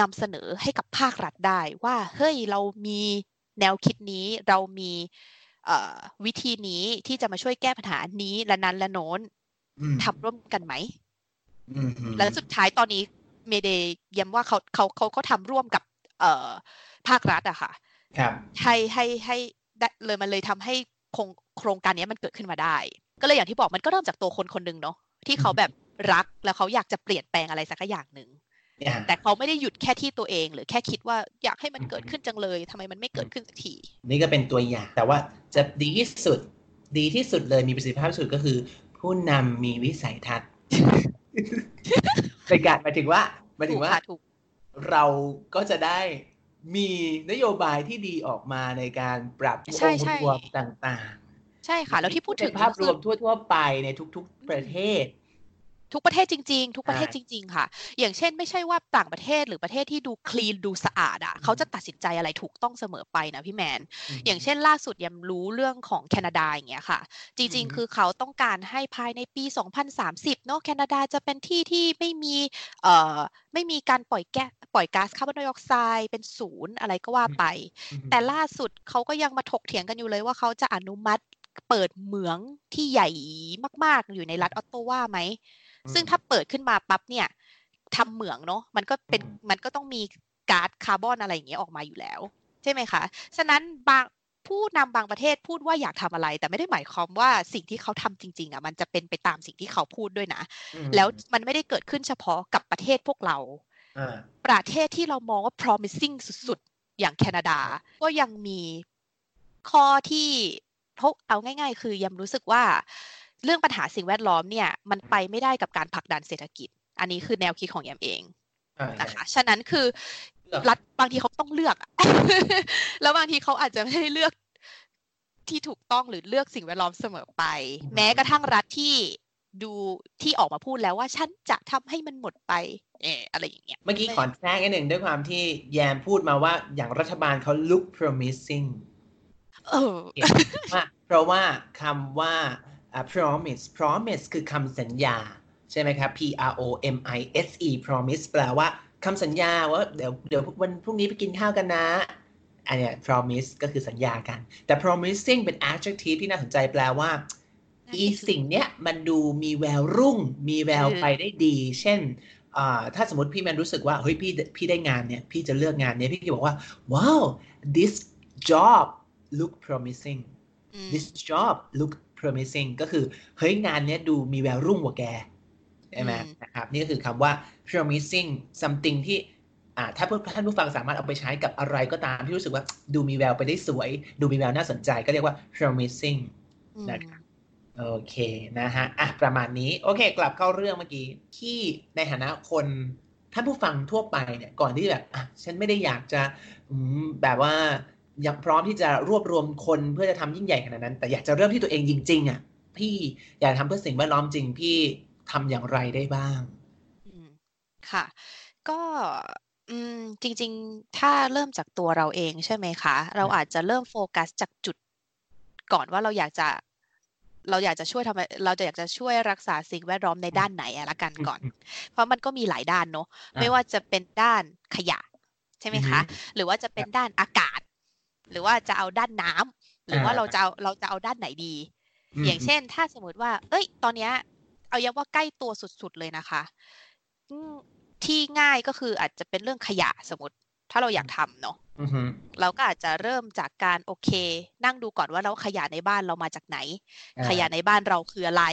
นำเสนอให้กับภาครัฐได้ว่า เฮ้ยเรามีแนวคิดนี้เรามี วิธีนี้ที่จะมาช่วยแก้ปัญหานี้และนั้นและโน้นทำร่วมกันไหมแล้วสุดท้ายตอนนี้เมเดย์ย้ำว่าเขาเขาเขาเขาทำร่วมกับ เอ่อภาครัฐอะค่ะครับให้ให้ให้เลยมันเลยทำให้โครงโครงการนี้มันเกิดขึ้นมาได้ ก็เลยอย่างที่บอกมันก็เริ่มจากตัวคนคนหนึ่งเนาะที่เขาแบบรักแล้วเขาอยากจะเปลี่ยนแปลงอะไรสักอย่างหนึ่ง แต่เขาไม่ได้หยุดแค่ที่ตัวเอง หรือแค่คิดว่าอยากให้มันเกิดขึ้นจังเลยทำไมมันไม่เกิดขึ้นสักทีนี่ก็เป็นตัวอย่าง แต่ว่าจะดีที่สุดดีที่สุดเลยมีประสิทธิภาพสุดก็คือ ผู้นำมีวิสัยทัศน์ในการหมายถึงว่าหมายถึงว่าเราก็จะได้มีนโยบายที่ดีออกมาในการปรับองค์รวมต่าง ๆ ใช่ค่ะ แล้วที่พูดถึงภาพรวมทั่ว ๆ ไปในทุก ๆ ประเทศ ทุกประเทศจริง ๆ ทุกประเทศจริง ๆ ค่ะ อย่างเช่น ไม่ใช่ว่าต่างประเทศหรือประเทศที่ดูคลีนดูสะอาดอะเขาจะตัดสินใจอะไรถูกต้องเสมอไปนะพี่แมน อย่างเช่นล่าสุดยังรู้เรื่องของแคนาดาอย่างเงี้ยค่ะ จริง ๆ คือเขาต้องการให้ภายในปี 2030 เนาะแคนาดาจะเป็นที่ที่ไม่มีเอ่อไม่มีการปล่อยแก๊สปล่อยก๊าซคาร์บอนไดออกไซด์เป็นศูนย์อะไรก็ว่าไป แต่ล่าสุดเขาก็ยังมาถกเถียงกันอยู่เลยว่าเขาจะอนุมัติเปิดเหมืองที่ใหญ่มาก ๆ อยู่ในรัฐออตตาวาไหม ซึ่งถ้าเปิดขึ้นมาปั๊บเนี่ยทำเหมืองเนาะมันก็เป็นมันก็ต้องมีก๊าซคาร์บอนอะไรอย่างเงี้ยออกมาอยู่แล้ว ใช่ไหมคะ ฉะนั้นบางผู้นำบางประเทศพูดว่าอยากทำอะไร แต่ไม่ได้หมายความว่าสิ่งที่เขาทำจริง ๆ อะ มันจะเป็นไปตามสิ่งที่เขาพูดด้วยนะ แล้วมันไม่ได้เกิดขึ้นเฉพาะกับประเทศพวกเรา ประเทศที่เรามองว่า promising สุด ๆ อย่างแคนาดา ก็ยังมีข้อที่พกเอาง่าย ๆ คือยังรู้สึกว่า เรื่องปัญหาสิ่งแวดล้อมเนี่ยมันไปไม่ได้กับการผลักดันเศรษฐกิจ อันนี้คือแนวคิดของแยมเองนะคะฉะนั้นคือรัฐบางทีเขาต้องเลือก แล้วบางทีเขาอาจจะไม่ได้เลือกที่ถูกต้องหรือเลือกสิ่งแวดล้อมเสมอไป แม้กระทั่งรัฐที่ดูที่ออกมาพูดแล้วว่าฉันจะทำให้มันหมดไป เอออะไรอย่างเงี้ย เมื่อกี้ขอแทรกนิดหนึ่งด้วยความที่แยมพูดมาว่าอย่างรัฐบาลเขา look promising เออเพราะว่าคำว่า promise promise คือคำสัญญา ใช่ไหมครับ P R O M I S E promise แปลว่าคำสัญญาว่าเดี๋ยวเดี๋ยววันพรุ่งนี้ไปกินข้าวกันนะอันนี้ promise ก็คือสัญญากัน แต่ promising เป็น adjective ที่น่าสนใจแปลว่าอีสิ่งเนี้ยมันดูมีแววรุ่ง มีแววไปได้ดี เช่นถ้าสมมติพี่แมนรู้สึกว่าเฮ้ยพี่พี่ได้งานเนี่ย พี่จะเลือกงานเนี้ยพี่จะบอกว่า wow this job look promising this job look promising ก็คือ เฮ้ยงานนี้ดูมีแววรุ่งกว่าแกใช่ไหมนะครับนี่ก็คือคำว่า promising something ที่อ่าถ้าท่านผู้ฟังสามารถเอาไปใช้กับอะไรก็ตามที่รู้สึกว่าดูมีแววไปได้สวย ดูมีแววน่าสนใจก็เรียกว่า promising นะครับโอเคนะฮะอะประมาณนี้ โอเค กลับเข้าเรื่องเมื่อกี้ ที่ในฐานะคนท่านผู้ฟังทั่วไปเนี่ยก่อนที่แบบอะฉันไม่ได้อยากจะแบบว่า ยังพร้อมที่จะรวบรวมคนเพื่อจะทำยิ่งใหญ่ขนาดนั้น แต่อยากจะเริ่มที่ตัวเองจริงๆอะพี่อยากทำเพื่อสิ่งแวดล้อมจริงพี่ทำอย่างไรได้บ้างค่ะ ก็จริง ๆ ถ้าเริ่มจากตัวเราเองใช่ไหมคะ เราอาจจะเริ่มโฟกัสจากจุดก่อนว่าเราอยากจะเราอยากจะช่วยทำเราจะอยากจะช่วยรักษาสิ่งแวดล้อมในด้านไหนอะละกันก่อน เพราะมันก็มีหลายด้านเนาะไม่ว่าจะเป็นด้านขยะ ใช่ไหมคะ หรือว่าจะเป็นด้านอากาศ หรือว่าจะเอาด้านน้ำหรือว่าเราจะเอาเราจะเอาด้านไหนดี อย่างเช่น ถ้าสมมติว่า เอ้ย ตอนเนี้ย เอายังว่าใกล้ตัวสุดๆเลยนะคะที่ง่ายก็คืออาจจะเป็นเรื่องขยะสมมติ ถ้าเราอยากทำเนาะเราก็อาจจะเริ่มจากการโอเค นั่งดูก่อนว่าเราขยะในบ้านเรามาจากไหน ขยะในบ้านเราคืออะไร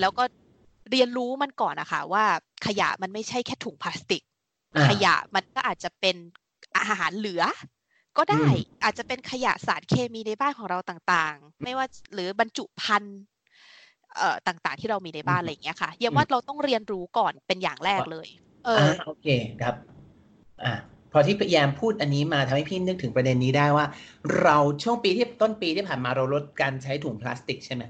แล้วก็เรียนรู้มันก่อนนะคะว่าขยะมันไม่ใช่แค่ถุงพลาสติก ขยะมันก็อาจจะเป็นอาหารเหลือ ก็ได้อาจจะเป็นขยะสารเคมีในบ้านของเราต่างๆ ไม่ว่าหรือบรรจุภัณฑ์เอ่อต่างๆ ที่เรามีในบ้านอะไรอย่างเงี้ยค่ะเยี่ยมว่าเราต้องเรียนรู้ก่อนเป็นอย่างแรกเลย เออโอเคครับ อ่าพอที่พยายามพูดอันนี้มาทำให้พี่นึกถึงประเด็นนี้ได้ว่า เราช่วงปีที่ต้นปีที่ผ่านมาเราลดการใช้ถุงพลาสติกใช่ไหม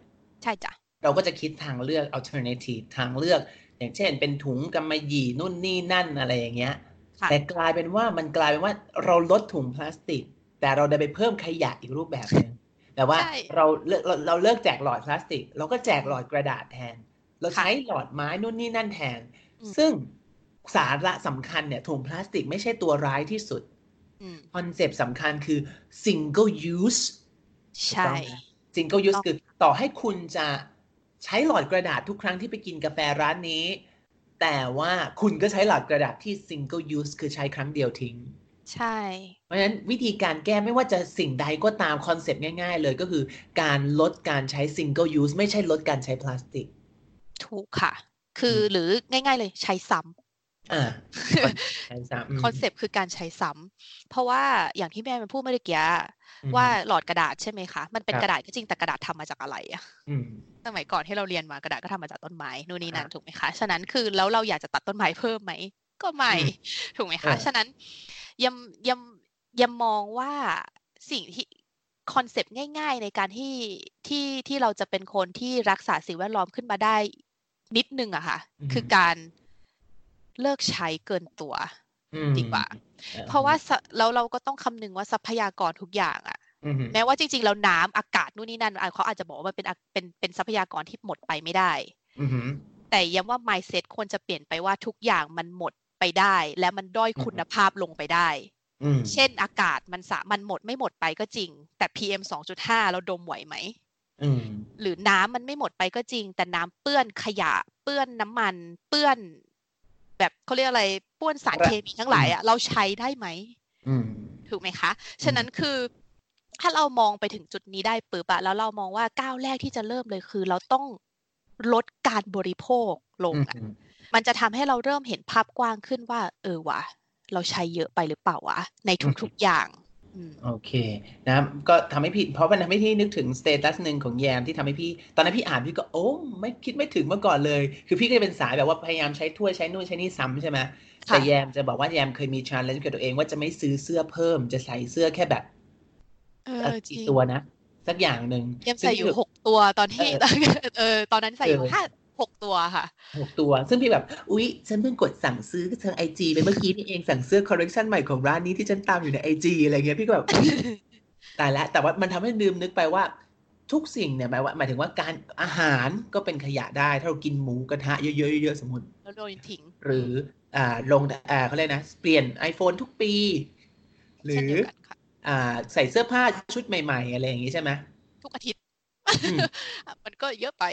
ใช่จ้ะเราก็จะคิดทางเลือก alternative ทางเลือก อย่างเช่น เป็นถุงกำมะหยี่นู่นนี่นั่นอะไรอย่างเงี้ยค่ะ แต่กลายเป็นว่ามันกลายเป็นว่าเราลดถุงพลาสติก แต่เราได้ไปเพิ่มขยะอีกรูปแบบหนึงแต่ว่าใช่เราเลิกเราเราเลิกแจกหลอดพลาสติก เราก็แจกหลอดกระดาษแทน เราค่ะใช้หลอดไม้นู่นนี่นั่นแทนอืมซึ่งสาระสำคัญเนี่ยถุงพลาสติกไม่ใช่ตัวร้ายที่สุดอืมคอนเซปต์สำคัญคือ single use ใช่ single use ต้องคือต่อให้คุณจะใช้หลอดกระดาษทุกครั้งที่ไปกินกาแฟร้านนี้ แต่ว่าคุณก็ใช้หลอดกระดาษที่ single use คือใช้ครั้งเดียวทิ้ง ใช่ เพราะฉะนั้นวิธีการแก้ไม่ว่าจะสิ่งใดก็ตามคอนเซปต์ง่าย ๆ เลยก็คือการลดการใช้ single use ไม่ใช่ลดการใช้พลาสติก ถูกค่ะ คือมหรือง่าย ๆ เลยใช้ซ้ำอ่าใช่ซ้ำมคอนเซปต์คือการใช้ซ้ำเพราะว่าอย่างที่แม่มันพูดเมื่อกี้อืม ว่าหลอดกระดาษใช่ไหมคะ มันเป็นครับกระดาษก็จริงแต่กระดาษทำมาจากอะไรอะอืมสมัยก่อนที่เราเรียนมากระดาษก็ทำมาจากต้นไม้นู่นนี่นั่นอ่าถูกไหมคะ ฉะนั้นคือแล้วเราอยากจะตัดต้นไม้เพิ่มไหม ก็ไม่อืมถูกไหมเอคะอฉะนั้นยังยังยังมองว่าสิ่งที่คอนเซปต์ง่าย ๆ ในการที่ที่ที่เราจะเป็นคนที่รักษาสิ่งแวดล้อมขึ้นมาได้นิดนึงอะค่ะ คือการเลิกใช้เกินตัวอืม ดีกว่าออเพราะว่าสะแล้วเราก็ต้องคำนึงว่าทรัพยากรทุกอย่างอะอืมแม้ว่าจริงๆ แล้วน้ำอากาศนู่นนี่นั่นอะเขาอาจจะบอกว่ามันเป็นอะเป็นเป็นทรัพยากรที่หมดไปไม่ได้อืมแต่ย้ำว่า mindset ควรจะเปลี่ยนไปว่าทุกอย่างมันหมดไปได้ และมันด้อยอืมคุณภาพลงไปได้อืมเช่นอากาศมันสามันหมดไม่หมดไปก็จริง แต่ PM 2.5 เราดมไหวไหมอืมหรือน้ำมันไม่หมดไปก็จริง แต่น้ำเปื้อนขยะ เปื้อนน้ำมัน เปื้อน แบบเขาเรียกอะไรเปื้อนสารครับเคมีทั้งหลายอะเราใช้ได้ไหมอืมถูกไหมคะ ฉะนั้นคือถ้าเรามองไปถึงจุดนี้ได้ปุ๊บอะแล้วเรามองว่าก้าวแรกที่จะเริ่มเลยคือ เราต้องลดการบริโภคลงอะอืมมันจะทำให้เราเริ่มเห็นภาพกว้างขึ้นว่า เออวะเราใช้เยอะไปหรือเปล่าวะในทุกๆอย่างอืม โอเคนะก็ทำให้พี่เพราะมันทำให้พี่นึกถึงสเตตัสหนึ่งของแยมที่ทำให้พี่ ตอนนั้นพี่อ่านพี่ก็โอ้ไม่คิดไม่ถึงเมื่อก่อนเลย คือพี่ก็จะเป็นสายแบบว่าพยายามใช้ถ้วยใช้นู่นใช้นี่ซ้ำใช่ไหมค่ะแต่แยมจะบอกว่าแยมเคยมีชาเลนจ์กับตัวเองว่าจะไม่ซื้อเสื้อเพิ่มจะใส่เสื้อแค่แบบเอเอ่ออจริกี่งตัวนะสักอย่างหนึ่งยังซึ่งใส่อยู่พี่แบบหกตัวตอนที่เออเออตอนนั้นใส่อยู่เออห้า หกตัวค่ะหกตัว ซึ่งพี่แบบ อุ๊ย ฉันเพิ่งกดสั่งซื้อทางไอจีไปเมื่อกี้นี่เองสั่งเสื้อคอลเลกชันใหม่ของร้านนี้ที่ฉันตามอยู่ในไอจีอะไรเงี้ยพี่ก็แบบอุ๊ยตายแล้วแต่ว่ามันทำให้ลืมนึกไปว่าทุกสิ่งเนี่ยหมายว่าหมายถึงว่าการอาหารก็เป็นขยะได้ ถ้าเรากินหมูกระทะเยอะๆเยอะๆสมมติแล้วโดนทิ้งหรืออ่าลงอ่าเขาเรียกนะเปลี่ยน iPhone ทุกปี หรืเช่นอเดียวกันค่ะอ่าใส่เสื้อผ้าชุดใหม่ ๆ อะไรอย่างงี้ใช่ไหมทุกอาทิตย์อื มมันก็เยอะไป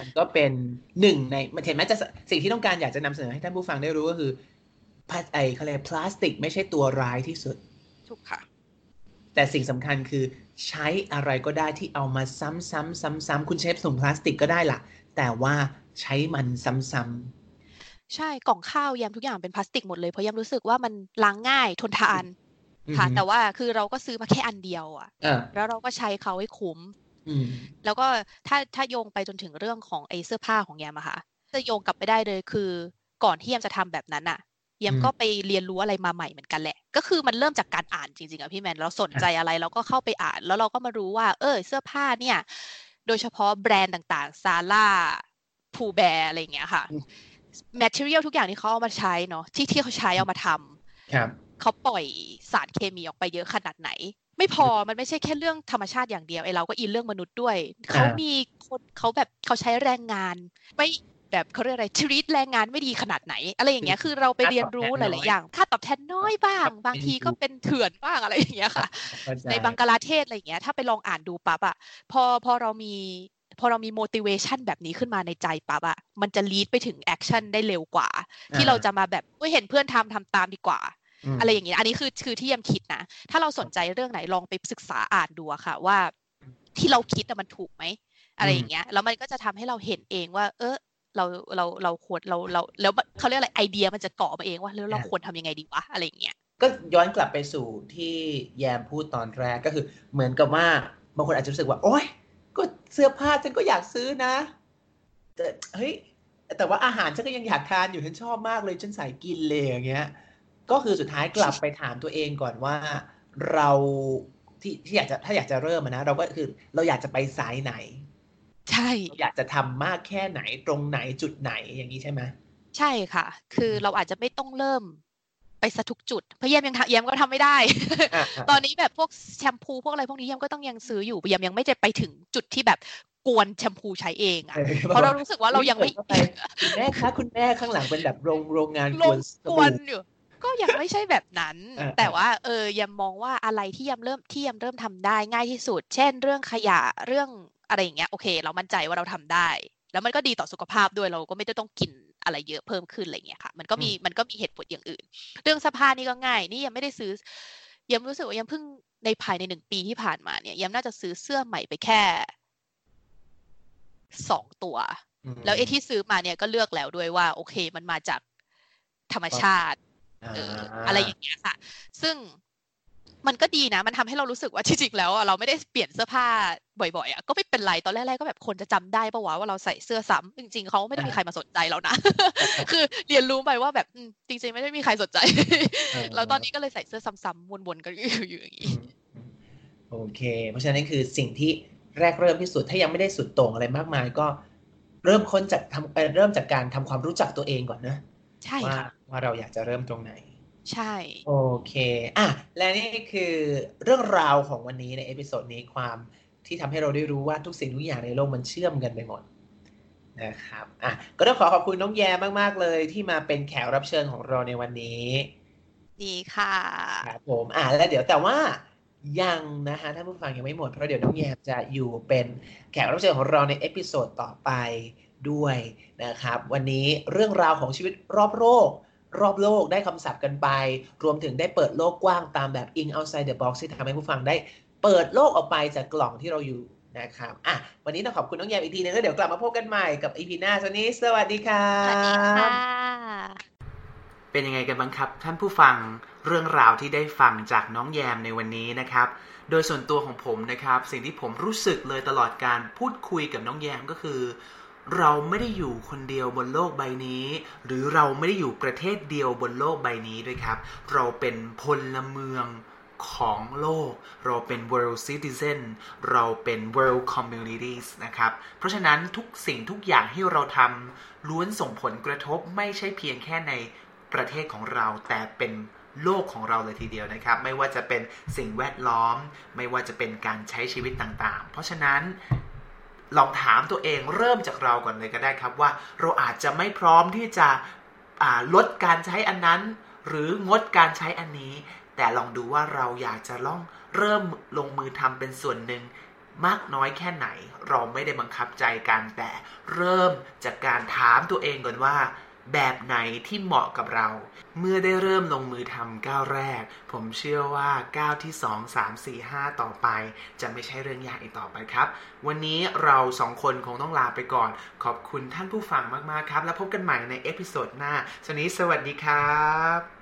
มันก็เป็นหนึ่งในมันเห็นไหมจะสิ่งที่ต้องการอยากจะนำเสนอให้ท่านผู้ฟังได้รู้ก็คือพลาสไอเขาเรียกพลาสติกไม่ใช่ตัวร้ายที่สุด ถูกค่ะ แต่สิ่งสำคัญคือใช้อะไรก็ได้ที่เอามาซ้ำซ้ำซ้ำซ้ำคุณใช้ถุงพลาสติกก็ได้ล่ะ แต่ว่าใช้มันซ้ำใช่กล่องข้าวยำทุกอย่างเป็นพลาสติกหมดเลยเพราะยำรู้สึกว่ามันล้างง่ายทนทานๆค่ะอือฮึแต่ว่าคือเราก็ซื้อมาแค่อันเดียวอะอ่าแล้วเราก็ใช้เขาให้คุ้มอืม แล้วก็ถ้าถ้าโยงไปจนถึงเรื่องของไอ้เสื้อผ้าของแยมอะค่ะ จะโยงกลับไปได้เลยคือ ก่อนที่แยมจะทำแบบนั้นอะแยมอืมก็ไปเรียนรู้อะไรมาใหม่เหมือนกันแหละ ก็คือมันเริ่มจากการอ่านจริงๆอะพี่แมนเราสนใจอะไรเราก็เข้าไปอ่าน แล้วเราก็มารู้ว่า เออเสื้อผ้าเนี่ย โดยเฉพาะแบรนด์ต่างๆซาร่าพูแบร์อะไรอย่างเงี้ยค่ะ material ทุกอย่างที่เขาเอามาใช้เนาะที่ที่เขาใช้เอามาทำครับเขาปล่อยสารเคมีออกไปเยอะขนาดไหน ไม่พอมันไม่ใช่แค่เรื่องธรรมชาติอย่างเดียวไอเราก็อินเรื่องมนุษย์ด้วยเขามีคนเขาแบบเขาใช้แรงงานไม่แบบเขาเรียกอะไรทรีตแรงงานไม่ดีขนาดไหน อะไรอย่างเงี้ยคือเราไปเรียนรู้หลาย ๆ อย่างค่าตอบแทนน้อยบ้าง บางทีก็เป็นเถื่อนบ้างอะไรอย่างเงี้ยค่ะเข้าใจในบังกลาเทศอะไรอย่างเงี้ยถ้าไปลองอ่านดูปั๊บอะพอพอเรามีพอเรามี motivation แบบนี้ขึ้นมาในใจปั๊บอะมันจะ lead ไปถึง action ได้เร็วกว่า ที่เราจะมาแบบเฮ้ยเห็นเพื่อนทำทำตามดีกว่าม อะไรอย่างเงี้ยอันนี้คือคือที่ยมคิดนะถ้าเราสนใจเรื่องไหนลองไปศึกษาอ่านดูอะค่ะ ว่าที่เราคิดอะมันถูกไหมอะไรอย่างเงี้ยแล้วมันก็จะทำให้เราเห็นเองว่า เออเราเราเราควรเราเรา แล้วเขาเรียกอะไรไอเดียมันจะเกาะมาเองว่าแล้วเราควรทำยังไงดีวะอะไรอย่างเงี้ยก็ย้อนกลับไปสู่ที่แยมพูดตอนแรกก็คือ เหมือนกับว่าบางคนอาจจะรู้สึกว่า โอ๊ยก็เสื้อผ้าฉันก็อยากซื้อนะแต่เฮ้ยแต่ว่าอาหารฉันก็ยังอยากทานอยู่ฉันชอบมากเลยฉันใส่กินเลยอย่างเงี้ย ก็คือสุดท้ายกลับไปถามตัวเองก่อนว่าเราที่ที่อยากจะถ้าอยากจะเริ่มอะนะเราก็คือเราอยากจะไปสายไหน ใช่อยากจะทำมากแค่ไหนตรงไหนจุดไหนอย่างนี้ใช่ไหมใช่ค่ะ คือเราอาจจะไม่ต้องเริ่มไปซะทุกจุดเพราะเยี่ยมยังทำเยี่ยมก็ทำไม่ได้อะตอนนี้แบบพวกแชมพูพวกอะไรพวกนี้เยี่ยมก็ต้องยังซื้ออยู่เยี่ยมยังไม่จะไปถึงจุดที่แบบกวนแชมพูใช้เองอะเพราะเรารู้สึกว่าเรายังไม่คุณแม่คะคุณแม่ข้างหลังเป็นแบบโรงโรงงานลกวงนสกบู่วนอยู่ ก็ยังไม่ใช่แบบนั้นอ่าแต่ว่า เออยำมองว่าอะไรที่ยำเริ่มที่ยำเริ่มทำได้ง่ายที่สุด เช่น เรื่องขยะเรื่องอะไรอย่างเงี้ยโอเค เรามั่นใจว่าเราทำได้ แล้วมันก็ดีต่อสุขภาพด้วยเราก็ไม่ได้ต้องกินอะไรเยอะเพิ่มขึ้นอะไรเงี้ยค่ะ มันก็มีมันก็มีเหตุผลอย่างอื่น เรื่องเสื้อผ้านี่ก็ง่าย นี่ยังไม่ได้ซื้อ ยังรู้สึกว่ายังเพิ่งในภายในหนึ่งปีที่ผ่านมาเนี่ยยังน่าจะซื้อเสื้อใหม่ไปแค่สองตัวอืมแล้วไอ้ที่ซื้อมาเนี่ยก็เลือกแล้วด้วยว่า โอเค มันมาจากธรรมชาติ เอออะไรอย่างเงี้ยค่ะ ซึ่งมันก็ดีนะ มันทำให้เรารู้สึกว่าจริงๆแล้วอะเราไม่ได้เปลี่ยนเสื้อผ้าบ่อยๆอะก็ไม่เป็นไรตอนแรกๆก็แบบคนจะจำได้ปะวะว่าเราใส่เสื้อซ้ำจริง ๆเขาไม่ได้มีใครมาสนใจเรานะ คือเรียนรู้ไปว่าแบบอืมจริง ๆ ไม่ได้มีใครสนใจเออแล้วตอนนี้ก็เลยใส่เสื้อซ้ำๆวนๆกันอยู่อยู่อย่างอืนี้มโอเค เพราะฉะนั้นคือสิ่งที่แรกเริ่มที่สุดถ้ายังไม่ได้สุดโต่งอะไรมากมายก็เริ่มค้นจากทำเอ่อเริ่มจากการทำความรู้จักตัวเองก่อนนะ ใช่ว่าค่ะว่าเราอยากจะเริ่มตรงไหน ใช่ โอเคอะและนี่คือเรื่องราวของวันนี้ใน episode นี้ความที่ทำให้เราได้รู้ว่าทุกสิ่งทุกอย่างในโลกมันเชื่อมกันไปหมดนะครับอะก็ต้องขอขอบคุณน้องแยมมากๆเลยที่มาเป็นแขกรับเชิญของเราในวันนี้ ดีค่ะครับผมอะแล้วเดี๋ยวแต่ว่ายังนะฮะท่านผู้ฟังยังไม่หมดเพราะเดี๋ยวน้องแยมจะอยู่เป็นแขกรับเชิญของเราใน episode ต่อไป ด้วยนะครับ วันนี้เรื่องราวของชีวิตรอบโลกรอบโลกได้คำศัพท์กันไป รวมถึงได้เปิดโลกกว้างตามแบบ in outside the box ที่ทำให้ผู้ฟังได้เปิดโลกออกไปจากกล่องที่เราอยู่นะครับอะวันนี้ต้องขอบคุณน้องแยมอีกทีนึงแล้วเดี๋ยวกลับมาพบกันใหม่กับอีพีหน้าสวัสดีสวัสดีครัสวัสดีบค่ะ เป็นยังไงกันบ้างครับ ท่านผู้ฟังเรื่องราวที่ได้ฟังจากน้องแยมในวันนี้นะครับ โดยส่วนตัวของผมนะครับ สิ่งที่ผมรู้สึกเลยตลอดการพูดคุยกับน้องแยมก็คือ เราไม่ได้อยู่คนเดียวบนโลกใบนี้ หรือเราไม่ได้อยู่ประเทศเดียวบนโลกใบนี้ด้วยครับ เราเป็นพลเมืองของโลก เราเป็น world citizen เราเป็น world communities นะครับ เพราะฉะนั้นทุกสิ่งทุกอย่างที่เราทำล้วนส่งผลกระทบไม่ใช่เพียงแค่ในประเทศของเราแต่เป็นโลกของเราเลยทีเดียวนะครับ ไม่ว่าจะเป็นสิ่งแวดล้อม ไม่ว่าจะเป็นการใช้ชีวิตต่างๆ เพราะฉะนั้น ลองถามตัวเองเริ่มจากเราก่อนเลยก็ได้ครับว่า เราอาจจะไม่พร้อมที่จะลดการใช้อันนั้น หรืองดการใช้อันนี้ แต่ลองดูว่าเราอยากจะลองเริ่มลงมือทำเป็นส่วนหนึ่งมากน้อยแค่ไหน เราไม่ได้บังคับใจกันแต่เริ่มจากการถามตัวเองก่อนว่า แบบไหนที่เหมาะกับเรา เมื่อได้เริ่มลงมือทำก้าวแรก ผมเชื่อว่าก้าวที่ 2 3 4 5 ต่อไป จะไม่ใช่เรื่องยากอีกต่อไปครับ วันนี้เราสองคนคงต้องลาไปก่อน ขอบคุณท่านผู้ฟังมาก ๆ ครับ แล้วพบกันใหม่ใน episode หน้าสวัสดีสวัสดีครับ